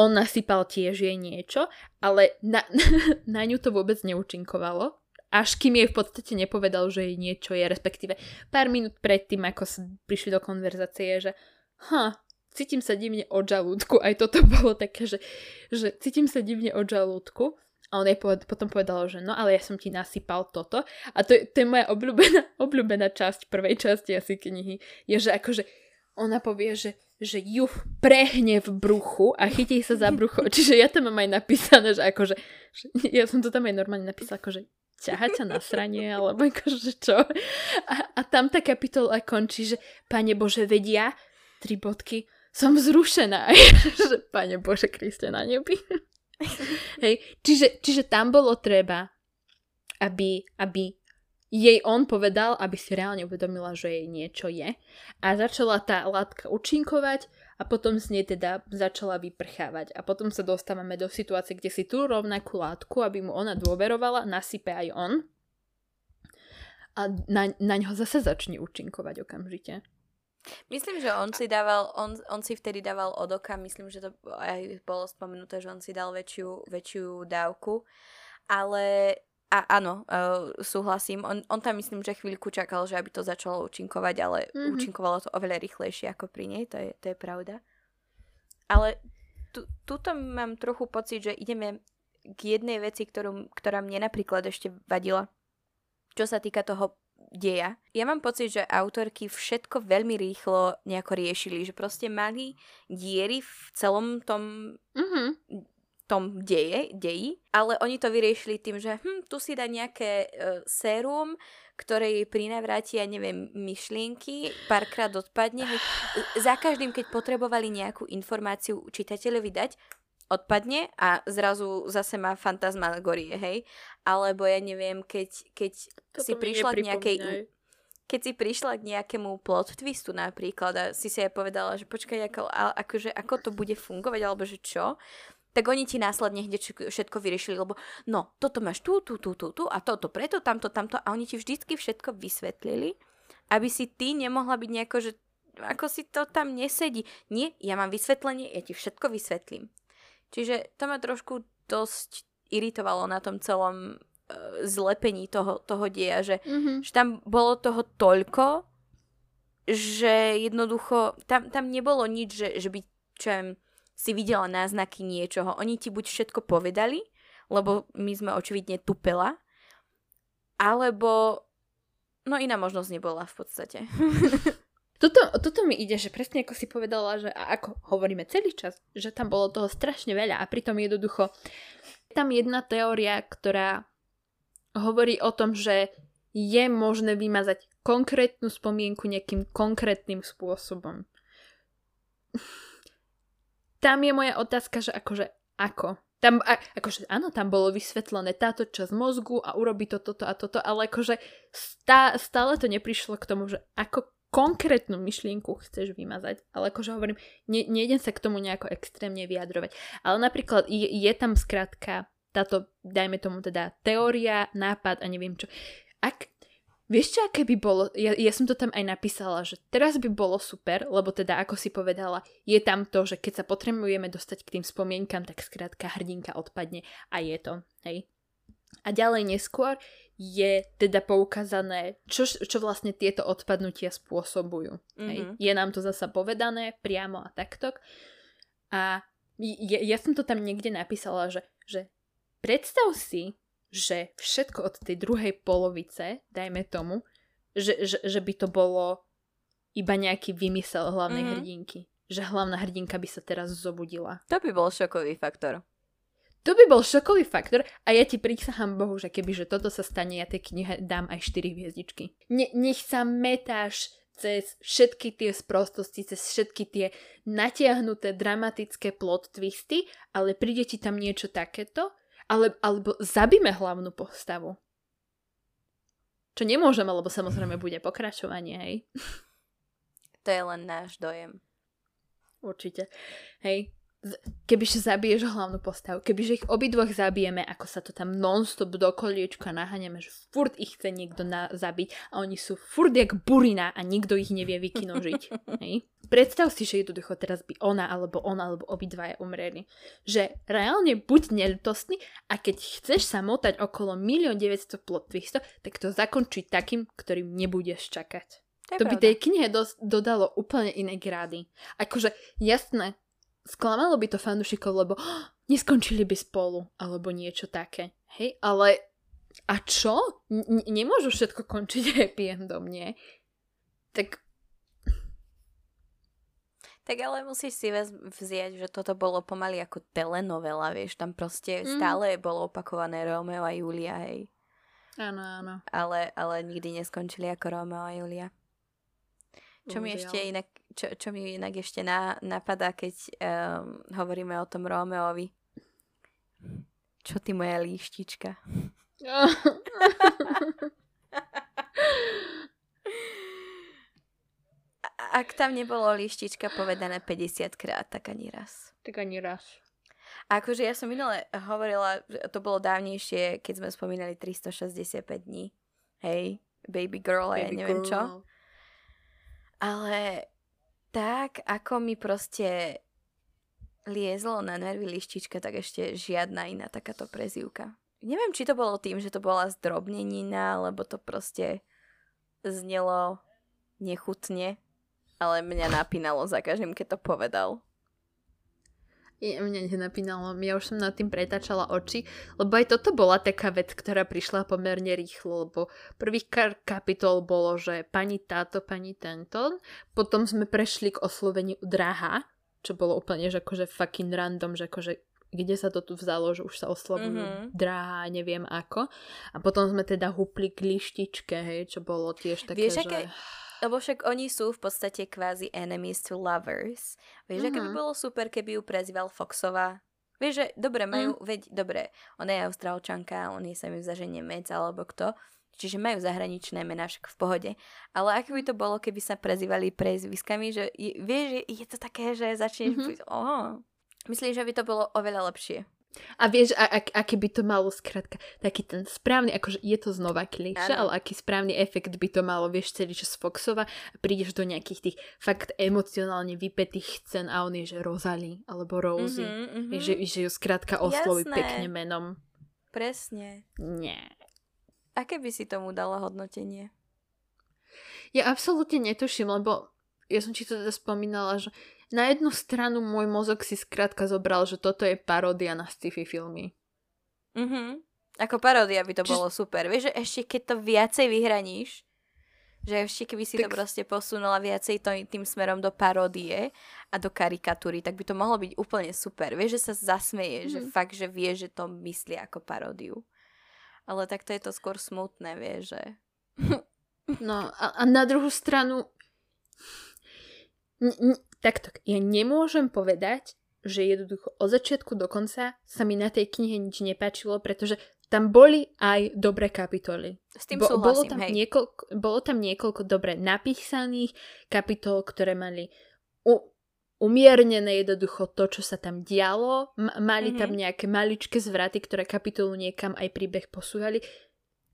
on nasypal tiež jej niečo, ale na, na ňu to vôbec neúčinkovalo. Až kým jej v podstate nepovedal, že jej niečo je, respektíve pár minút predtým, ako prišli do konverzácie, že ha, cítim sa divne od žalúdku. Aj toto bolo také, že, že cítim sa divne od žalúdku. A on jej poved, potom povedal, že no ale ja som ti nasypal toto. A to, to je moja obľúbená, obľúbená časť prvej časti asi knihy. Je, že akože ona povie, že, že ju prehne v bruchu a chytí sa za brucho. Čiže ja tam mám aj napísané, že akože, že, ja som to tam aj normálne napísala, akože ťahať sa na sranie, alebo akože čo. A, a tam tá kapitola končí, že Pane Bože, vedia, tri bodky, som vzrušená. že Pane Bože, Kriste na nebi. Hej, čiže, čiže tam bolo treba, aby, aby jej on povedal, aby si reálne uvedomila, že jej niečo je. A začala tá látka účinkovať a potom z nej teda začala vyprchávať. A potom sa dostávame do situácie, kde si tú rovnakú látku, aby mu ona dôverovala, nasype aj on. A na, na ňo zase začne účinkovať okamžite. Myslím, že on si dával, on, on si vtedy dával od oka, myslím, že to aj bolo spomenuté, že on si dal väčšiu, väčšiu dávku, ale a áno, uh, súhlasím, on, on tam myslím, že chvíľku čakal, že aby to začalo účinkovať, ale mm-hmm. účinkovalo to oveľa rýchlejšie ako pri nej, to je, to je pravda. Ale tu, tuto mám trochu pocit, že ideme k jednej veci, ktorú, ktorá mne napríklad ešte vadila, čo sa týka toho deja. Ja mám pocit, že autorky všetko veľmi rýchlo nejako riešili, že proste mali diery v celom tom mm-hmm. Tom deje, deji, ale oni to vyriešili tým, že hm, tu si dá nejaké uh, sérum, ktoré jej prinavráti, ja neviem, myšlienky, párkrát odpadne. Za každým, keď potrebovali nejakú informáciu čitateľovi dať, odpadne a zrazu zase má fantasmagorie, hej? Alebo ja neviem, keď, keď si prišla k nejakej... Keď si prišla k nejakému plot twistu napríklad a si si aj povedala, že počkaj, ako, akože, ako to bude fungovať, alebo že čo, tak oni ti následne hneď všetko vyriešili, lebo no, toto máš tu, tu, tu, tu, tu a toto preto, tamto, tamto a oni ti vždycky všetko vysvetlili, aby si ty nemohla byť nejako, že ako si to tam nesedí. Nie, ja mám vysvetlenie, ja ti všetko vysvetlím. Čiže to ma trošku dosť iritovalo na tom celom uh, zlepení toho, toho deja, že, mm-hmm. že tam bolo toho toľko, že jednoducho tam, tam nebolo nič, že, že by čo viem, si videla náznaky niečoho. Oni ti buď všetko povedali, lebo my sme očividne tupela, alebo no iná možnosť nebola v podstate. Toto, toto mi ide, že presne ako si povedala, že ako hovoríme celý čas, že tam bolo toho strašne veľa a pritom jednoducho je tam jedna teória, ktorá hovorí o tom, že je možné vymazať konkrétnu spomienku nejakým konkrétnym spôsobom. Tam je moja otázka, že akože ako? Tam, a, akože áno, tam bolo vysvetlené táto časť mozgu a urobi to, toto a toto, ale akože stá, stále to neprišlo k tomu, že ako konkrétnu myšlienku chceš vymazať, ale akože hovorím, ne, nejdem sa k tomu nejako extrémne vyjadrovať. Ale napríklad je, je tam skrátka táto, dajme tomu teda teória, nápad a neviem čo. Ak, vieš čo, aké by bolo, ja, ja som to tam aj napísala, že teraz by bolo super, lebo teda ako si povedala, je tam to, že keď sa potrebujeme dostať k tým spomienkam, tak skrátka hrdinka odpadne a je to, hej. A ďalej neskôr je teda poukázané, čo, čo vlastne tieto odpadnutia spôsobujú. Mm-hmm. Hej. Mhm. Je nám to zasa povedané priamo a takto. A ja, ja som to tam niekde napísala, že, že predstav si, že všetko od tej druhej polovice, dajme tomu, že, že, že by to bolo iba nejaký vymysel hlavnej mm-hmm. hrdinky. Že hlavná hrdinka by sa teraz zobudila. To by bol šokový faktor. To by bol šokový faktor a ja ti prísahám Bohu, že keby že toto sa stane, ja tej knihe dám aj 4 hviezdičky. Ne, nech sa metáš cez všetky tie sprostosti, cez všetky tie natiahnuté dramatické plot twisty, ale príde ti tam niečo takéto, ale, alebo zabíme hlavnú postavu. Čo nemôžeme, lebo samozrejme bude pokračovanie, hej. To je len náš dojem. Určite. Hej, kebyže zabiješ hlavnú postavu, kebyže ich obidvoch zabijeme, ako sa to tam non-stop do koliečka naháňame, že furt ich chce niekto na- zabiť a oni sú furt jak burina a nikto ich nevie vykinožiť. Hej? Predstav si, že jednoducho teraz by ona alebo ona alebo obidvaja umreli. Že reálne buď nelutostný a keď chceš sa motať okolo 1 900 plot twistov, tak to zakončí takým, ktorým nebudeš čakať. To, to by tej knihe do- dodalo úplne iné grády. Akože jasné, sklamalo by to fanúšikov, lebo oh, neskončili by spolu, alebo niečo také. Hej, ale a čo? N- nemôžu všetko končiť happy endom, nie? Tak tak ale musíš si vziať, že toto bolo pomaly ako telenovela, vieš, tam proste mm. stále bolo opakované Romeo a Julia, hej. Áno, áno. Ale, ale nikdy neskončili ako Romeo a Julia. Čo mi ešte inak, čo, čo mi inak ešte na, napadá, keď um, hovoríme o tom Romeovi. Čo ty moja líštička? ak tam nebolo lištička povedané 50 krát, tak ani raz. Tak ani raz. A akože ja som minule hovorila, to bolo dávnejšie, keď sme spomínali 365 dní. Hej, baby girl a ja neviem girl. čo. Ale tak, ako mi proste liezlo na nervy lištička, tak ešte žiadna iná takáto prezývka. Neviem, či to bolo tým, že to bola zdrobnenina, alebo to proste znelo nechutne ale mňa napínalo za každým, keď to povedal. I mňa nenapínalo, ja už som nad tým pretáčala oči, lebo aj toto bola taká vec, ktorá prišla pomerne rýchlo, lebo prvý kapitol bolo, že pani táto, pani tento, potom sme prešli k osloveniu draha, čo bolo úplne, že akože fucking random, že akože kde sa to tu vzalo, že už sa oslovujú mm-hmm. dráha, neviem ako. A potom sme teda hupli k lištičke, hej, čo bolo tiež také, Vieš, že... Aké lebo však oni sú v podstate kvázi enemies to lovers. Vieš, mm-hmm. aké by mhm. bolo super, keby ju prezýval Foxová. Vieš, že dobre, majú, mm. veď, dobre, ona je austrálčanka, on je sa mi že Nemec alebo kto, čiže majú zahraničné mená však v pohode. Ale ako by to bolo, keby sa prezývali prezviskami, že je, vieš, je, je to také, že začneš... Mm-hmm. Oh. Myslím, že by to bolo oveľa lepšie. A vieš, a, a, aký by to malo skrátka, taký ten správny, akože je to znova kliše, ale aký správny efekt by to malo, vieš, celý čas Foxova a prídeš do nejakých tých fakt emocionálne vypetých scén a on je, že Rosalie alebo Rosie, mm-hmm, mm-hmm. Že, že ju skrátka osloví Jasné. pekne menom. Presne. Nie. Aké by si tomu dala hodnotenie? Ja absolútne netuším, lebo ja som ti to teda spomínala, že na jednu stranu môj mozog si skrátka zobral, že toto je paródia na sci-fi filmy. Mhm. Ako paródia by to Čiž... bolo super. Vieš, že ešte keď to viacej vyhraníš, že ešte keby si tak... to proste posunula viacej to, tým smerom do paródie a do karikatúry, tak by to mohlo byť úplne super. Vieš, že sa zasmeje, mm. že mhm. fakt, že vie, že to myslí ako paródiu. Ale tak to je to skôr smutné, vieš, že... No a, a na druhú stranu takto, ja nemôžem povedať, že jednoducho od začiatku do konca sa mi na tej knihe nič nepáčilo, pretože tam boli aj dobré kapitoly. S tým Bo, súhlasím, bolo, tam hej. Niekoľko, bolo tam niekoľko dobre napísaných kapitol, ktoré mali u, umiernené jednoducho to, čo sa tam dialo. M- mali mm-hmm. tam nejaké maličké zvraty, ktoré kapitolu niekam aj príbeh posúvali.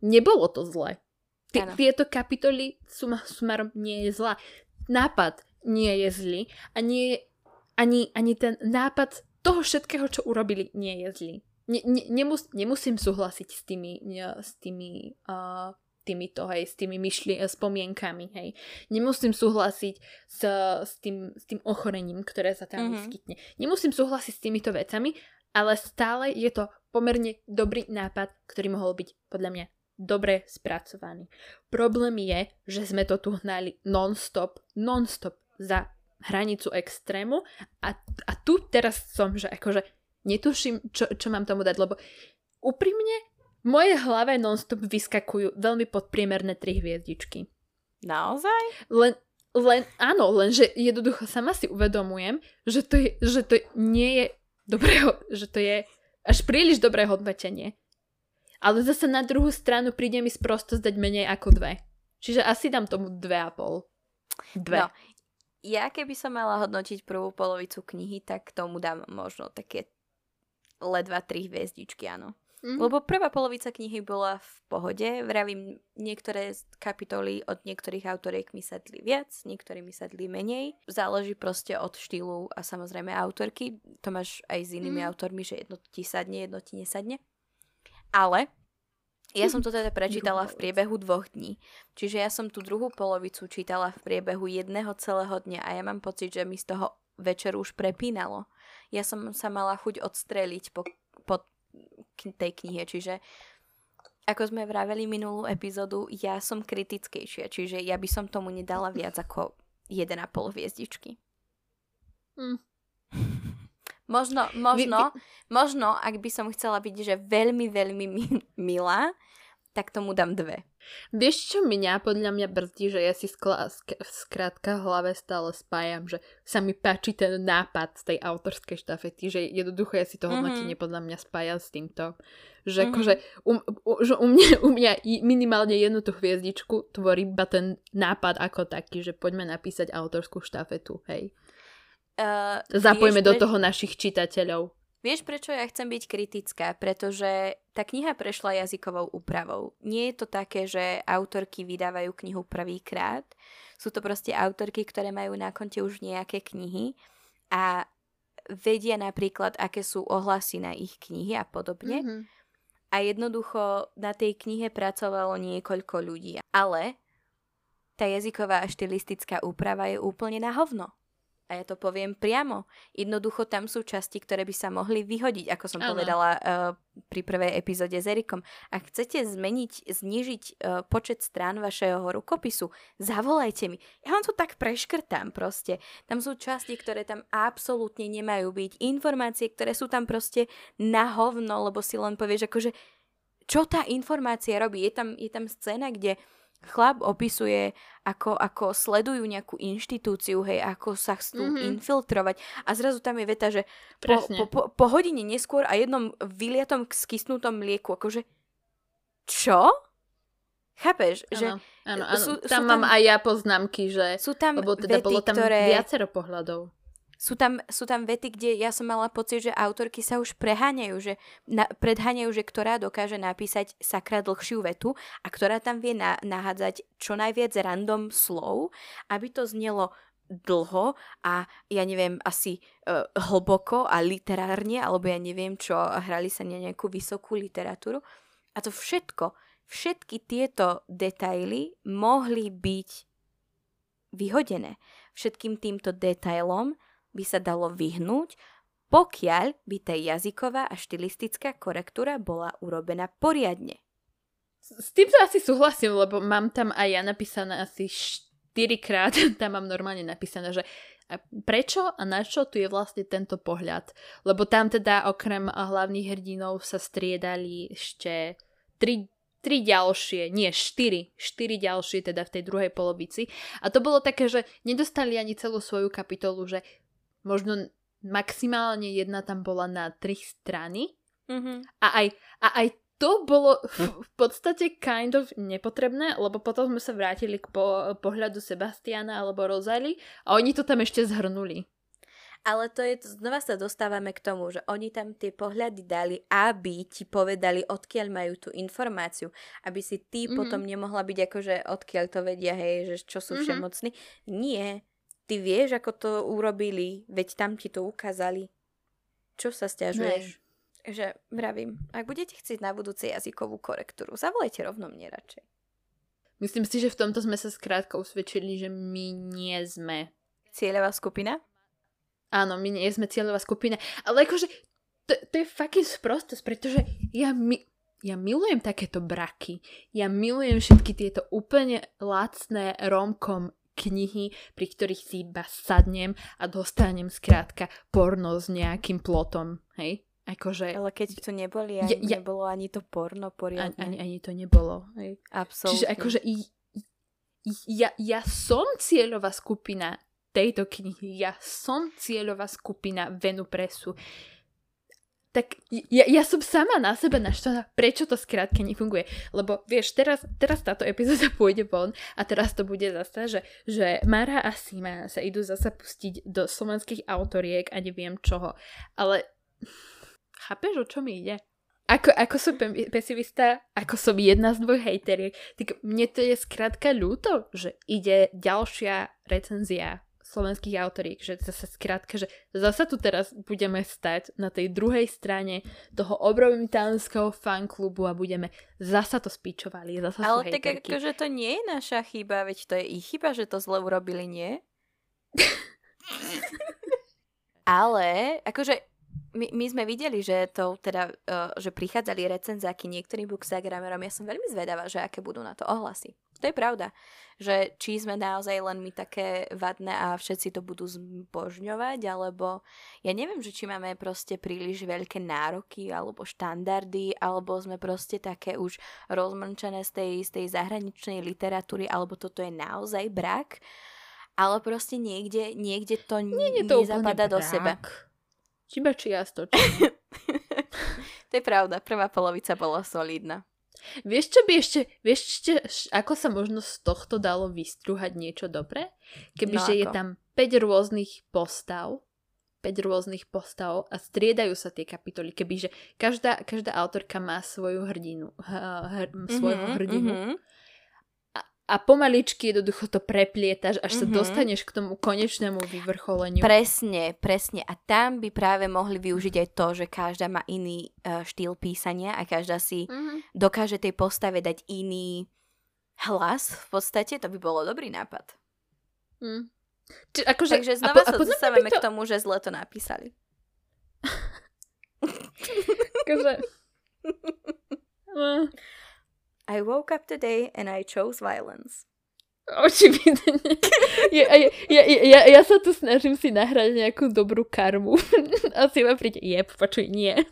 Nebolo to zle. T- tieto kapitoly suma sumarom nie je zlá. Nápad nie je zlý a nie, ani, ani ten nápad toho všetkého, čo urobili, nie je zlý. Ne, ne, nemus, nemusím súhlasiť s tými, s tými uh, týmito, hej, s tými myšli, spomienkami, hej. Nemusím súhlasiť s, s, tým, s tým ochorením, ktoré sa tam mm-hmm. vyskytne. Nemusím súhlasiť s týmito vecami, ale stále je to pomerne dobrý nápad, ktorý mohol byť podľa mňa dobre spracovaný. Problém je, že sme to tu hnali non-stop, non-stop za hranicu extrému a, a tu teraz som, že akože netuším, čo, čo mám tomu dať, lebo úprimne v mojej hlave nonstop vyskakujú veľmi podpriemerné tri hviezdičky. Naozaj? Len, len, áno, len že jednoducho sama si uvedomujem, že to, je, že to nie je dobré, že to je až príliš dobré hodnotenie. Ale zase na druhú stranu príde mi sprosto zdať menej ako dve. Čiže asi dám tomu dve a pol. Dve. No, ja keby som mala hodnotiť prvú polovicu knihy, tak tomu dám možno také ledva tri hviezdičky, áno. Mm-hmm. Lebo prvá polovica knihy bola v pohode. Vravím, niektoré kapitoly od niektorých autoriek mi sadli viac, niektoré mi sadli menej. Záleží proste od štýlu a samozrejme autorky. To máš aj s inými mm. autormi, že jedno ti sadne, jedno ti nesadne. Ale Ja som to teda prečítala v priebehu dvoch dní. Čiže ja som tú druhú polovicu čítala v priebehu jedného celého dňa a ja mám pocit, že mi z toho večer už prepínalo. Ja som sa mala chuť odstreliť po, po tej knihe, čiže ako sme vraveli minulú epizódu, ja som kritickejšia, čiže ja by som tomu nedala viac ako 1,5 hviezdičky. Mm. Možno, možno, vy, vy... možno, ak by som chcela byť, že veľmi, veľmi milá, tak tomu dám dve. Vieš, čo mňa podľa mňa brzdí, že ja si skla, sk- skrátka v hlave stále spájam, že sa mi páči ten nápad z tej autorskej štafety, že jednoducho ja si to hodnotenie mm-hmm. podľa mňa spájam s týmto. Že mm-hmm. akože u, u, že u, mňa, u mňa minimálne jednu tú hviezdičku tvorí iba ten nápad ako taký, že poďme napísať autorskú štafetu, hej. Uh, Zapojme do toho našich čitateľov. Vieš, prečo ja chcem byť kritická? Pretože tá kniha prešla jazykovou úpravou. Nie je to také, že autorky vydávajú knihu prvýkrát. Sú to proste autorky, ktoré majú na konte už nejaké knihy a vedia napríklad, aké sú ohlasy na ich knihy a podobne. Mm-hmm. A jednoducho na tej knihe pracovalo niekoľko ľudí. Ale tá jazyková a štilistická úprava je úplne na hovno. A ja to poviem priamo. Jednoducho tam sú časti, ktoré by sa mohli vyhodiť, ako som ano. povedala uh, pri prvej epizóde s Erikom. Ak chcete zmeniť, znižiť uh, počet strán vašeho rukopisu, zavolajte mi. Ja vám to tak preškrtám proste. Tam sú časti, ktoré tam absolútne nemajú byť. Informácie, ktoré sú tam proste na hovno, lebo si len povieš akože čo tá informácia robí. Je tam, je tam scéna, kde uh, chlap opisuje, ako, ako sledujú nejakú inštitúciu, hej, ako sa chcú mm-hmm. infiltrovať a zrazu tam je veta, že po, po, po, po hodine neskôr a jednom vyliatom skysnutom mlieku, akože čo? Chápeš? Ano, že áno, áno. Sú, tam sú mám tam, aj ja poznámky, že... Sú tam lebo teda vety, bolo tam ktoré... viacero pohľadov sú tam, sú tam vety, kde ja som mala pocit, že autorky sa už preháňajú, že na, predháňajú, že ktorá dokáže napísať sakra dlhšiu vetu a ktorá tam vie na, nahádzať čo najviac random slov, aby to znelo dlho a ja neviem, asi uh, hlboko a literárne, alebo ja neviem čo, hrali sa na nejakú vysokú literatúru. A to všetko, všetky tieto detaily mohli byť vyhodené. Všetkým týmto detailom by sa dalo vyhnúť, pokiaľ by tá jazyková a štilistická korektúra bola urobená poriadne. S tým sa asi súhlasím, lebo mám tam aj ja napísané asi 4 krát, tam mám normálne napísané, že prečo a na čo tu je vlastne tento pohľad. Lebo tam teda okrem hlavných hrdinov sa striedali ešte tri tri ďalšie, nie štyri, štyri ďalšie teda v tej druhej polovici. A to bolo také, že nedostali ani celú svoju kapitolu, že možno maximálne jedna tam bola na tri strany mm-hmm. a, aj, a aj to bolo v podstate kind of nepotrebné, lebo potom sme sa vrátili k po, pohľadu Sebastiana alebo Rozali a oni to tam ešte zhrnuli. Ale to je, znova sa dostávame k tomu, že oni tam tie pohľady dali, aby ti povedali, odkiaľ majú tú informáciu. Aby si ty mm-hmm. potom nemohla byť akože odkiaľ to vedia, hej, že čo sú mm-hmm. všemocní. Nie, Ty vieš, ako to urobili, veď tam ti to ukázali. Čo sa stiažuješ? Že vravím, ak budete chcieť na budúcej jazykovú korektúru, zavolajte rovno mne radšej. Myslím si, že v tomto sme sa skrátka usvedčili, že my nie sme. Cieľová skupina? Áno, my nie sme cieľová skupina. Ale akože, to, to je fucking sprostosť, pretože ja, mi, ja milujem takéto braky. Ja milujem všetky tieto úplne lacné romkom knihy, pri ktorých si iba sadnem a dostanem skrátka porno s nejakým plotom, hej? Akože... Ale keď to neboli, ani, ja, ja, nebolo ani to porno poriadne. Ani, ani to nebolo, hej? Absolutne. Čiže akože ja, ja som cieľová skupina tejto knihy, ja som cieľová skupina Venu Presu tak ja, ja som sama na sebe naštvaná, prečo to skrátka nefunguje. Lebo vieš, teraz, teraz táto epizóda pôjde von a teraz to bude zase, že, že Mara a Sima sa idú zase pustiť do slovenských autoriek a neviem čoho. Ale chápeš, o čo mi ide? Ako, ako som pesimista, ako som jedna z dvoch hejteriek, tak mne to je skrátka ľúto, že ide ďalšia recenzia slovenských autoriek, že zase skrátka, že zase tu teraz budeme stať na tej druhej strane toho obrovitánskeho fanklubu a budeme zasa to spíčovali, zasa Ale tak akože to nie je naša chyba, veď to je ich chyba, že to zle urobili, nie? Ale, akože my, my sme videli, že to teda, uh, že prichádzali recenzáky niektorým bookstagramerom. Ja som veľmi zvedavá, že aké budú na to ohlasy. To je pravda. Že či sme naozaj len my také vadné a všetci to budú zbožňovať, alebo ja neviem, že či máme proste príliš veľké nároky alebo štandardy, alebo sme proste také už rozmrčené z tej, z tej zahraničnej literatúry, alebo toto je naozaj brak. Ale proste niekde, niekde to, Nie to nezapadá do seba. Iba čiastočne. to je pravda, prvá polovica bola solidná. Vieš, čo by ešte, vieš, ešte, ako sa možno z tohto dalo vystruhať niečo dobré? Kebyže no je tam 5 rôznych postav, 5 rôznych postav a striedajú sa tie kapitoly. Kebyže každá, každá autorka má svoju hrdinu, hr, svojho mm-hmm, hrdinu. Mm-hmm a pomaličky jednoducho to preplietaš, až mm-hmm. sa mhm. dostaneš k tomu konečnému vyvrcholeniu. Presne, presne. A tam by práve mohli využiť aj to, že každá má iný uh, štýl písania a každá si mm-hmm. dokáže tej postave dať iný hlas. V podstate to by bolo dobrý nápad. Mm. Či, akože, Takže znova a po, sa dostávame to... k tomu, že zle to napísali. akože... I woke up today and I chose violence. Očividne. Ja, ja, ja, ja, ja sa tu snažím si nahrať nejakú dobrú karmu. A si ma príde, jeb, počuj, nie.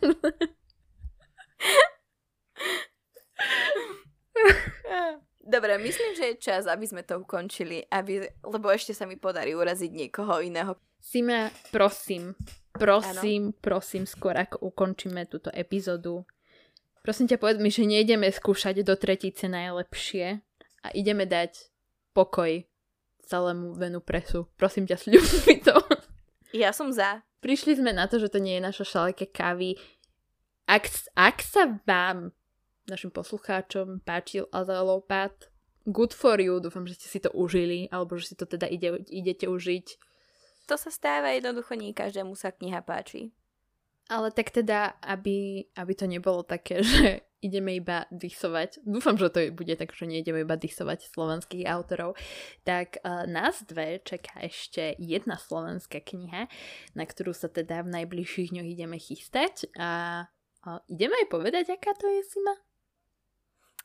Dobre, myslím, že je čas, aby sme to ukončili, aby, lebo ešte sa mi podarí uraziť niekoho iného. Sima, prosím, prosím, ano. prosím, skôr ako ukončíme túto epizódu, Prosím ťa, povedz mi, že nejdeme skúšať do tretice najlepšie a ideme dať pokoj celému venu presu. Prosím ťa, sľub mi to. Ja som za. Prišli sme na to, že to nie je naša šaleka kávy. Ak, ak sa vám, našim poslucháčom, páčil Azalopát, good for you, dúfam, že ste si to užili, alebo že si to teda ide, idete užiť. To sa stáva jednoducho, nie každému sa kniha páči. Ale tak teda, aby, aby to nebolo také, že ideme iba dysovať, dúfam, že to bude tak, že nejdeme iba dysovať slovenských autorov, tak uh, nás dve čaká ešte jedna slovenská kniha, na ktorú sa teda v najbližších dňoch ideme chystať a uh, ideme aj povedať, aká to je Sima?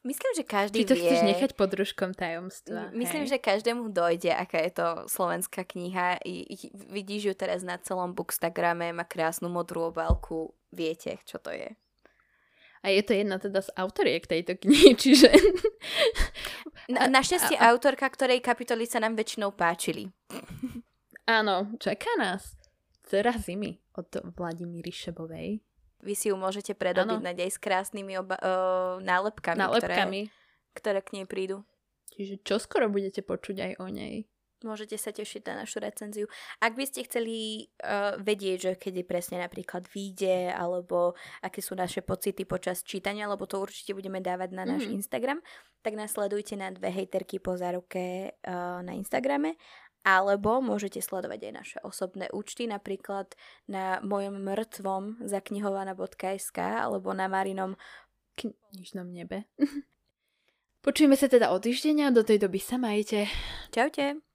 Myslím, že každý Či to vie... chceš nechať pod družkom tajomstva? Myslím, hej? že každému dojde, aká je to slovenská kniha. I, i, vidíš ju teraz na celom bookstagrame, má krásnu modrú obálku. Viete, čo to je. A je to jedna teda z autoriek tejto knihy, čiže... Na, našťastie a, a... autorka, ktorej kapitoly sa nám väčšinou páčili. Áno, čaká nás Dcera zimy od Vladimíry Šebovej. Vy si ju môžete predobiť na aj s krásnymi oba- uh, nálepkami, nálepkami. Ktoré, ktoré k nej prídu. Čiže čo skoro budete počuť aj o nej? Môžete sa tešiť na našu recenziu. Ak by ste chceli uh, vedieť, že kedy presne napríklad vyjde, alebo aké sú naše pocity počas čítania, lebo to určite budeme dávať na náš mm-hmm. Instagram, tak nás sledujte na dve hejterky po záruke uh, na Instagrame alebo môžete sledovať aj naše osobné účty, napríklad na mojom mŕtvom zaknihovaná.sk alebo na Marinom knižnom nebe. Počujeme sa teda o týždeň a do tej doby sa majte. Čaute.